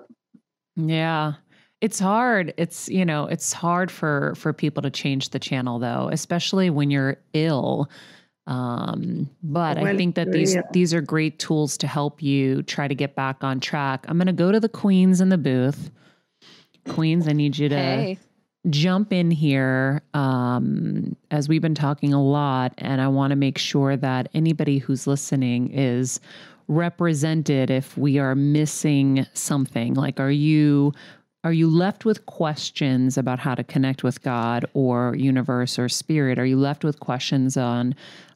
[LAUGHS] yeah. It's hard. It's, you know, it's hard for for people to change the channel though, especially when you're ill. Um, but well, I think that these yeah. these are great tools to help you try to get back on track. I'm going to go to the queens in the booth. Queens, I need you to hey jump in here um, as we've been talking a lot, and I want to make sure that anybody who's listening is represented if we are missing something. Like, are you are you left with questions about how to connect with God or universe or spirit? Are you left with questions on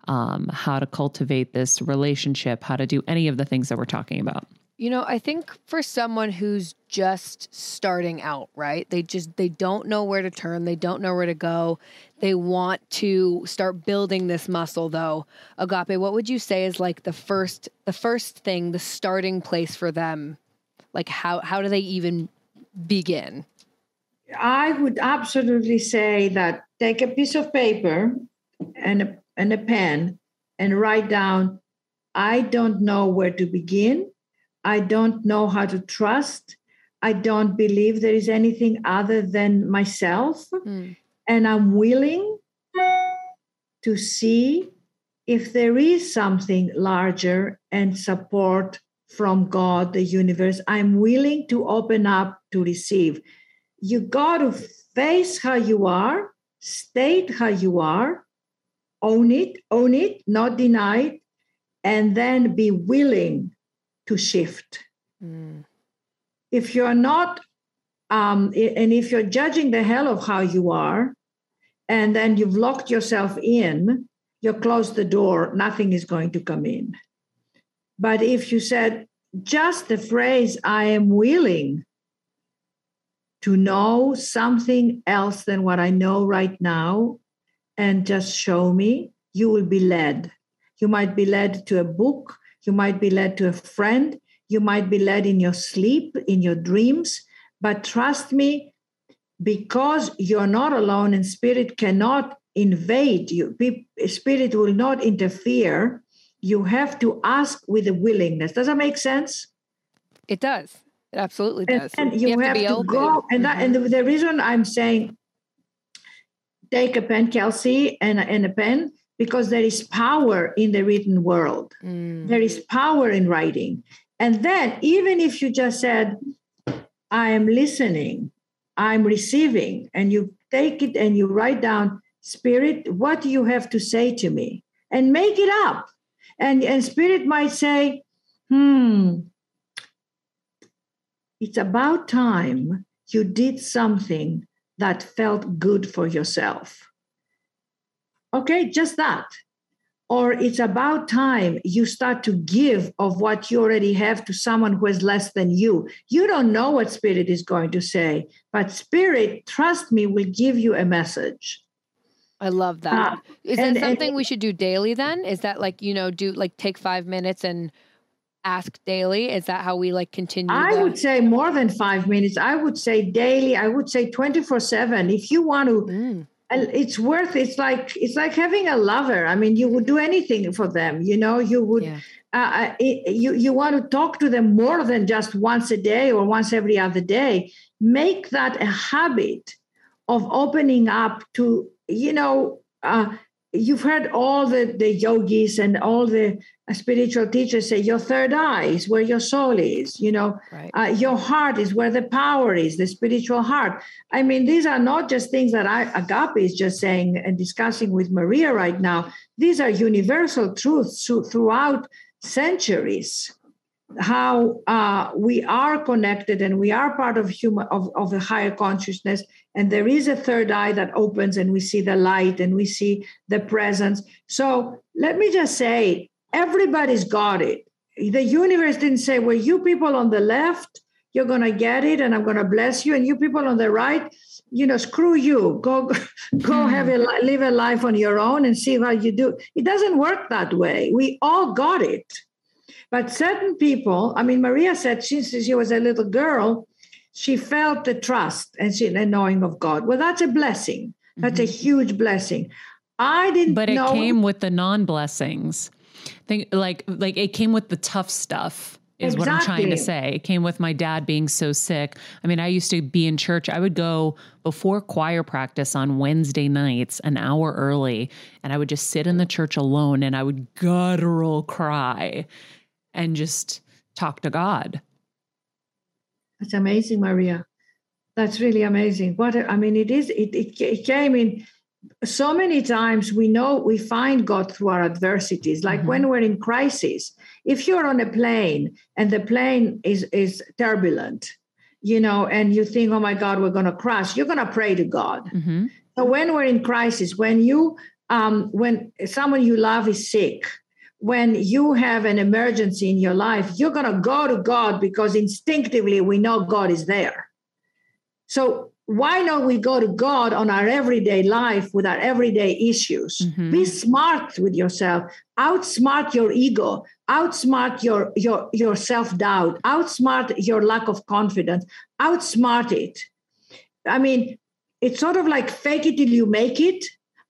um, how to cultivate this relationship, how to do any of the things that we're talking about? You know, I think for someone who's just starting out, right? They just they don't know where to turn, they don't know where to go. They want to start building this muscle though. Agapi, what would you say is like the first the first thing, the starting place for them? Like how how do they even begin? I would absolutely say that take a piece of paper and a, and a pen and write down I don't know where to begin I don't know how to trust. I don't believe there is anything other than myself. Mm. And I'm willing to see if there is something larger and support from God, the universe. I'm willing to open up to receive. You got to face how you are, state how you are, own it, own it, not deny it, and then be willing to shift. Mm. If you're not, um, and if you're judging the hell of how you are, and then you've locked yourself in, you close the door, nothing is going to come in. But if you said just the phrase, I am willing to know something else than what I know right now, and just show me, you will be led. You might be led to a book, you might be led to a friend. You might be led in your sleep, in your dreams. But trust me, because you're not alone and spirit cannot invade you, spirit will not interfere. you have to ask with a willingness. Does that make sense? It does. It absolutely does. And, and you, you, have, have to, to go. And, that, and the, the reason I'm saying take a pen, Kelsey, and, and a pen, because there is power in the written world. Mm. There is power in writing. And then, even if you just said, I am listening, I'm receiving, and you take it and you write down, Spirit, what do you have to say to me? And make it up. And, and Spirit might say, hmm, it's about time you did something that felt good for yourself. Okay, just that. Or it's about time you start to give of what you already have to someone who is less than you. You don't know what Spirit is going to say, but Spirit, trust me, will give you a message. I love that. Uh, is and, that something and, we should do daily then? Is that like, you know, do like take five minutes and ask daily? Is that how we like continue? I the- would say more than five minutes. I would say daily. I would say 24 7. If you want to, mm. it's worth it's like it's like having a lover. I mean, you would do anything for them. You know, you would. Yeah. Uh, uh it, you you want to talk to them more than just once a day or once every other day. Make that a habit of opening up to you know uh, you've heard all the, the yogis and all the spiritual teachers say your third eye is where your soul is you know? Right. uh, your heart is where the power is the spiritual heart. I mean these are not just things that I, agapi is just saying and discussing with maria right now. These are universal truths throughout centuries. How uh, we are connected and we are part of human of, of a higher consciousness and there is a third eye that opens and we see the light and we see the presence. So let me just say everybody's got it the universe didn't say well you people on the left you're going to get it and i'm going to bless you and you people on the right you know screw you go [LAUGHS] go have a live a life on your own and see how you do it doesn't work that way we all got it but certain people, I mean, Maria said since she was a little girl, she felt the trust and she, the knowing of God. Well, that's a blessing. That's mm-hmm. a huge blessing. I didn't But it know- came with the non blessings. Think like like it came with the tough stuff is exactly. what I'm trying to say. It came with my dad being so sick. I mean, I used to be in church. I would go before choir practice on Wednesday nights an hour early, and I would just sit in the church alone and I would guttural cry and just talk to God. That's amazing, Maria. That's really amazing. What I mean, it is. It, it, it came in so many times. We know we find God through our adversities. Like mm-hmm. when we're in crisis. If you're on a plane and the plane is is turbulent, you know, and you think, "Oh my God, we're going to crash," you're going to pray to God. Mm-hmm. So when we're in crisis, when you um, when someone you love is sick, when you have an emergency in your life, you're going to go to God because instinctively we know God is there. So why don't we go to God on our everyday life with our everyday issues? Mm-hmm. Be smart with yourself. Outsmart your ego. Outsmart your your your self-doubt. Outsmart your lack of confidence. Outsmart it. I mean, it's sort of like fake it till you make it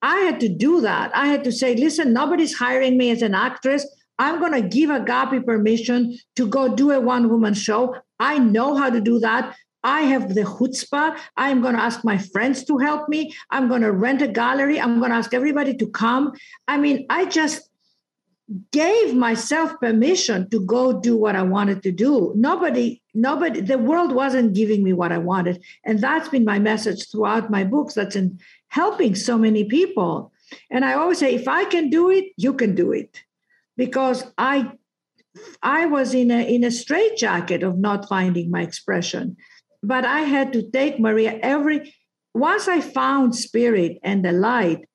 I had to do that. I had to say, listen, nobody's hiring me as an actress. I'm going to give Agapi permission to go do a one woman show. I know how to do that. I have the chutzpah. I'm going to ask my friends to help me. I'm going to rent a gallery. I'm going to ask everybody to come. I mean, I just gave myself permission to go do what I wanted to do. Nobody, nobody, the world wasn't giving me what I wanted. And that's been my message throughout my books. That's in helping so many people. And I always say, if I can do it, you can do it. Because I I was in a in a straitjacket of not finding my expression. But I had to take Maria every once I found spirit and the light,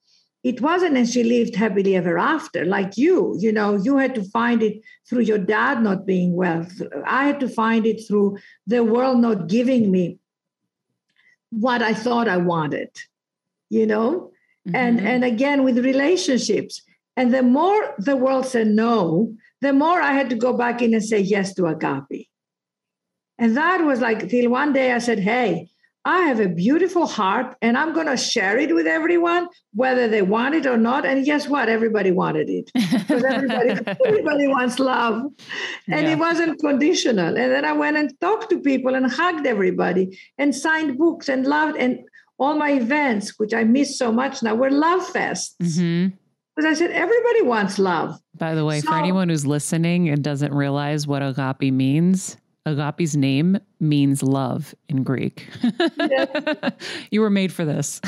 it wasn't and she lived happily ever after like you you know you had to find it through your dad not being well i had to find it through the world not giving me what i thought i wanted you know? Mm-hmm. and and again with relationships. And the more the world said no the more i had to go back in and say yes to agapi and that was like till one day i said hey I have a beautiful heart and I'm going to share it with everyone, whether they want it or not. And guess what? Everybody wanted it because everybody, [LAUGHS] everybody wants love. And yeah. it wasn't conditional. And then I went and talked to people and hugged everybody and signed books and loved. And all my events, which I miss so much now, were love fests. Mm-hmm. Because I said, everybody wants love. By the way, so, for anyone who's listening and doesn't realize what agapi means, Agapi's name means love in Greek. [LAUGHS] you were made for this.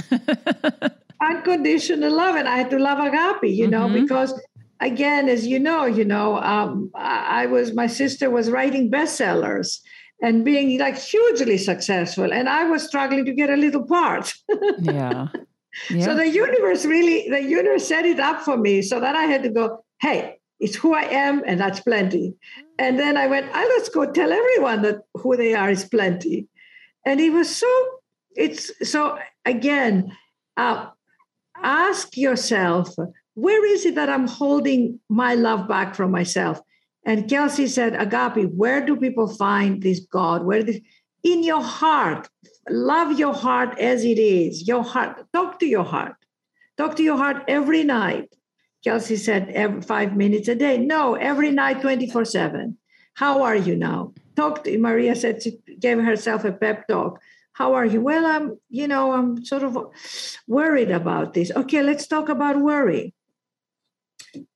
[LAUGHS] Unconditional love, and I had to love agapi, you know, mm-hmm. because again, as you know, you know, um, I was my sister was writing bestsellers and being like hugely successful, and I was struggling to get a little part. yeah. [LAUGHS] yeah. So the universe really, the universe set it up for me, so that I had to go, hey, it's who I am, and that's plenty. And then I went, oh, let's go tell everyone that who they are is plenty. And it was so, it's so, again, uh, ask yourself, where is it that I'm holding my love back from myself? And Kelsey said, Agapi, where do people find this God? Where this, in your heart, love your heart as it is. Your heart, talk to your heart. Talk to your heart every night. Kelsey said every five minutes a day. No, every night, 24 7. How are you now? Talk to Maria said she gave herself a pep talk. How are you? Well, I'm, you know, I'm sort of worried about this. Okay, let's talk about worry.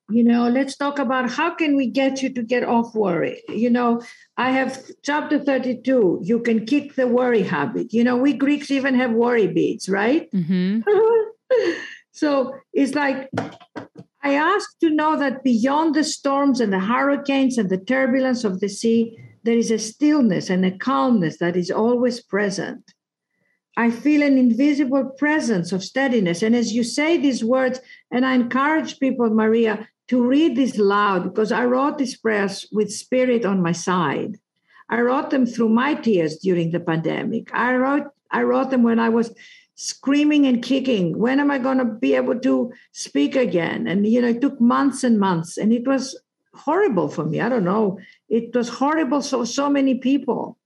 You know, let's talk about how can we get you to get off worry. You know, I have chapter 32. You can kick the worry habit. You know, we Greeks even have worry beads, right? Mm-hmm. [LAUGHS] so it's like I ask to know that beyond the storms and the hurricanes and the turbulence of the sea, there is a stillness and a calmness that is always present. I feel an invisible presence of steadiness. And as you say these words, and I encourage people, Maria, to read this loud because I wrote these prayers with spirit on my side. I wrote them through my tears during the pandemic. I wrote I wrote them when I was screaming and kicking when am i going to be able to speak again? And you know it took months and months and it was horrible for me i don't know. It was horrible for so many people.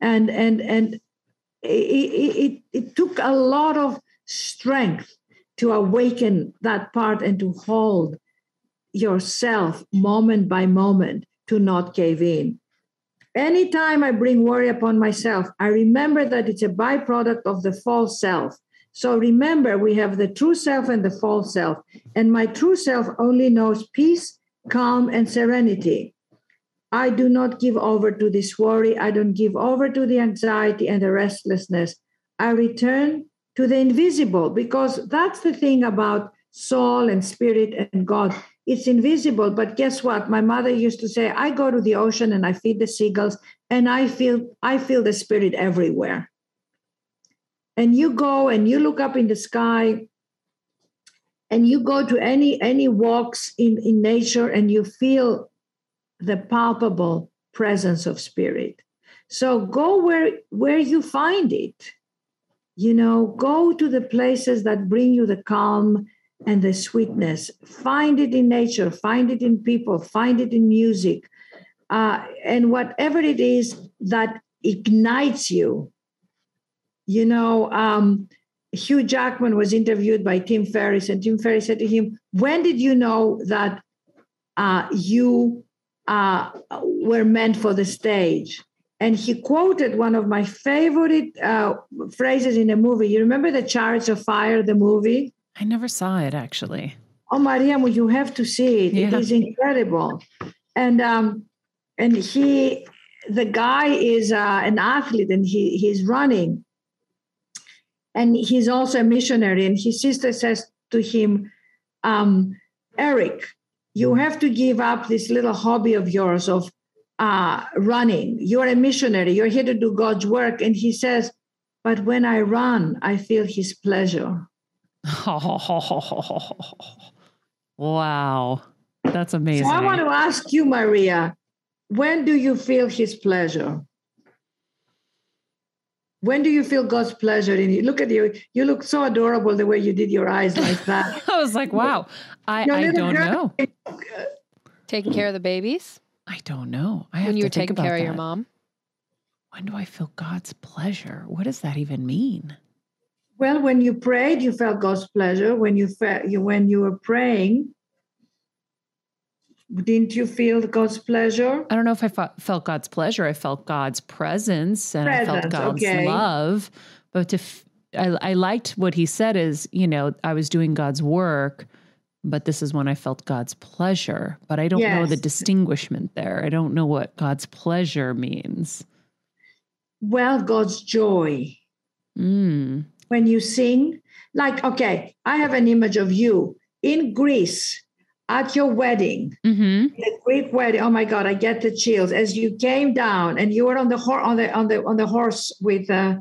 And and and it, it, it took a lot of strength to awaken that part and to hold yourself moment by moment to not cave in Anytime I bring worry upon myself, I remember that it's a byproduct of the false self. So remember, we have the true self and the false self. And my true self only knows peace, calm, and serenity. I do not give over to this worry. I don't give over to the anxiety and the restlessness. I return to the invisible because that's the thing about soul and spirit and God it's invisible but guess what? My mother used to say i go to the ocean and i feed the seagulls and i feel i feel the spirit everywhere. And you go and you look up in the sky and you go to any any walks in in nature and you feel the palpable presence of spirit. So go where where you find it. You know go to the places that bring you the calm and the sweetness. Find it in nature, find it in people, find it in music, uh, and whatever it is that ignites you. You know, um, Hugh Jackman was interviewed by Tim Ferriss, and Tim Ferriss said to him, When did you know that uh, you uh, were meant for the stage? And he quoted one of my favorite uh, phrases in a movie. You remember the Chariots of Fire, the movie? I never saw it actually. Oh, Maria, well, you have to see it. Yeah. It is incredible. And um, and he, the guy is uh, an athlete, and he he's running, and he's also a missionary. And his sister says to him, um, "Eric, you have to give up this little hobby of yours of uh, running. You're a missionary. You're here to do God's work." And he says, "But when I run, I feel His pleasure." [LAUGHS] wow. That's amazing. So I want to ask you, Maria, when do you feel his pleasure? When do you feel God's pleasure in you? Look at you. You look so adorable the way you did your eyes like that. [LAUGHS] I was like, wow. I, I don't know. Uh, taking care of the babies? I don't know. I when you were taking care of your mom? when do I feel God's pleasure? What does that even mean? Well, when you prayed, you felt God's pleasure. When you felt you when you were praying, didn't you feel God's pleasure? I don't know if I felt God's pleasure. I felt God's presence and presence, I felt God's okay. love. But to, f- I, I liked what he said is, you know, I was doing God's work, but this is when I felt God's pleasure. But I don't yes. know the distinguishment there. I don't know what God's pleasure means. Well, God's joy. Mm. When you sing, like, okay, I have an image of you in Greece at your wedding, mm-hmm. the Greek wedding. Oh my God, I get the chills as you came down and you were on the horse on the on the on the horse with uh,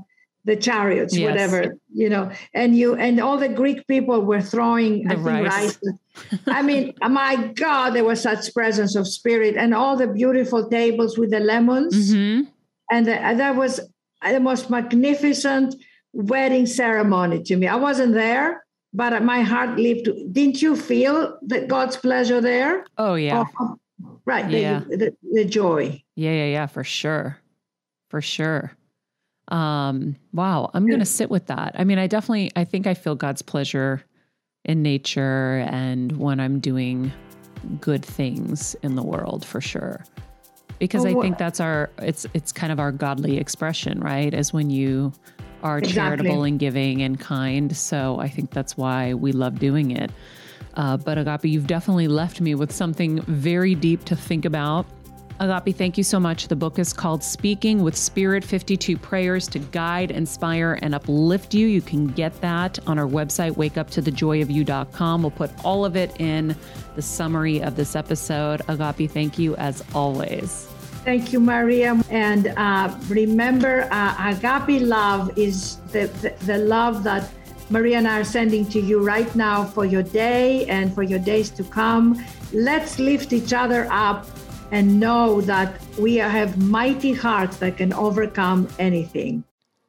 the chariots, yes. whatever you know, and you and all the Greek people were throwing the I rice. rice. [LAUGHS] I mean, my God, there was such presence of spirit, and all the beautiful tables with the lemons, mm-hmm. and, the, and that was the most magnificent wedding ceremony to me. I wasn't there, but my heart leaped. Didn't you feel that God's pleasure there? Oh yeah, oh, right. Yeah. The, the, the, joy. Yeah, yeah, yeah, for sure, for sure. Um, wow, I'm going to sit with that. I mean, I definitely, I think I feel God's pleasure in nature and when I'm doing good things in the world for sure. Because oh, I think that's our, it's it's kind of our godly expression, right? As when you are exactly. charitable and giving and kind. So I think that's why we love doing it. Uh, but Agapi, you've definitely left me with something very deep to think about. Agapi, thank you so much. The book is called Speaking with Spirit 52 Prayers to Guide, Inspire, and Uplift You. You can get that on our website, wakeuptothejoyofyou.com. We'll put all of it in the summary of this episode. Agapi, thank you as always. Thank you, Maria. And uh, remember, uh, agape love is the, the, the love that Maria and I are sending to you right now for your day and for your days to come. Let's lift each other up and know that we have mighty hearts that can overcome anything.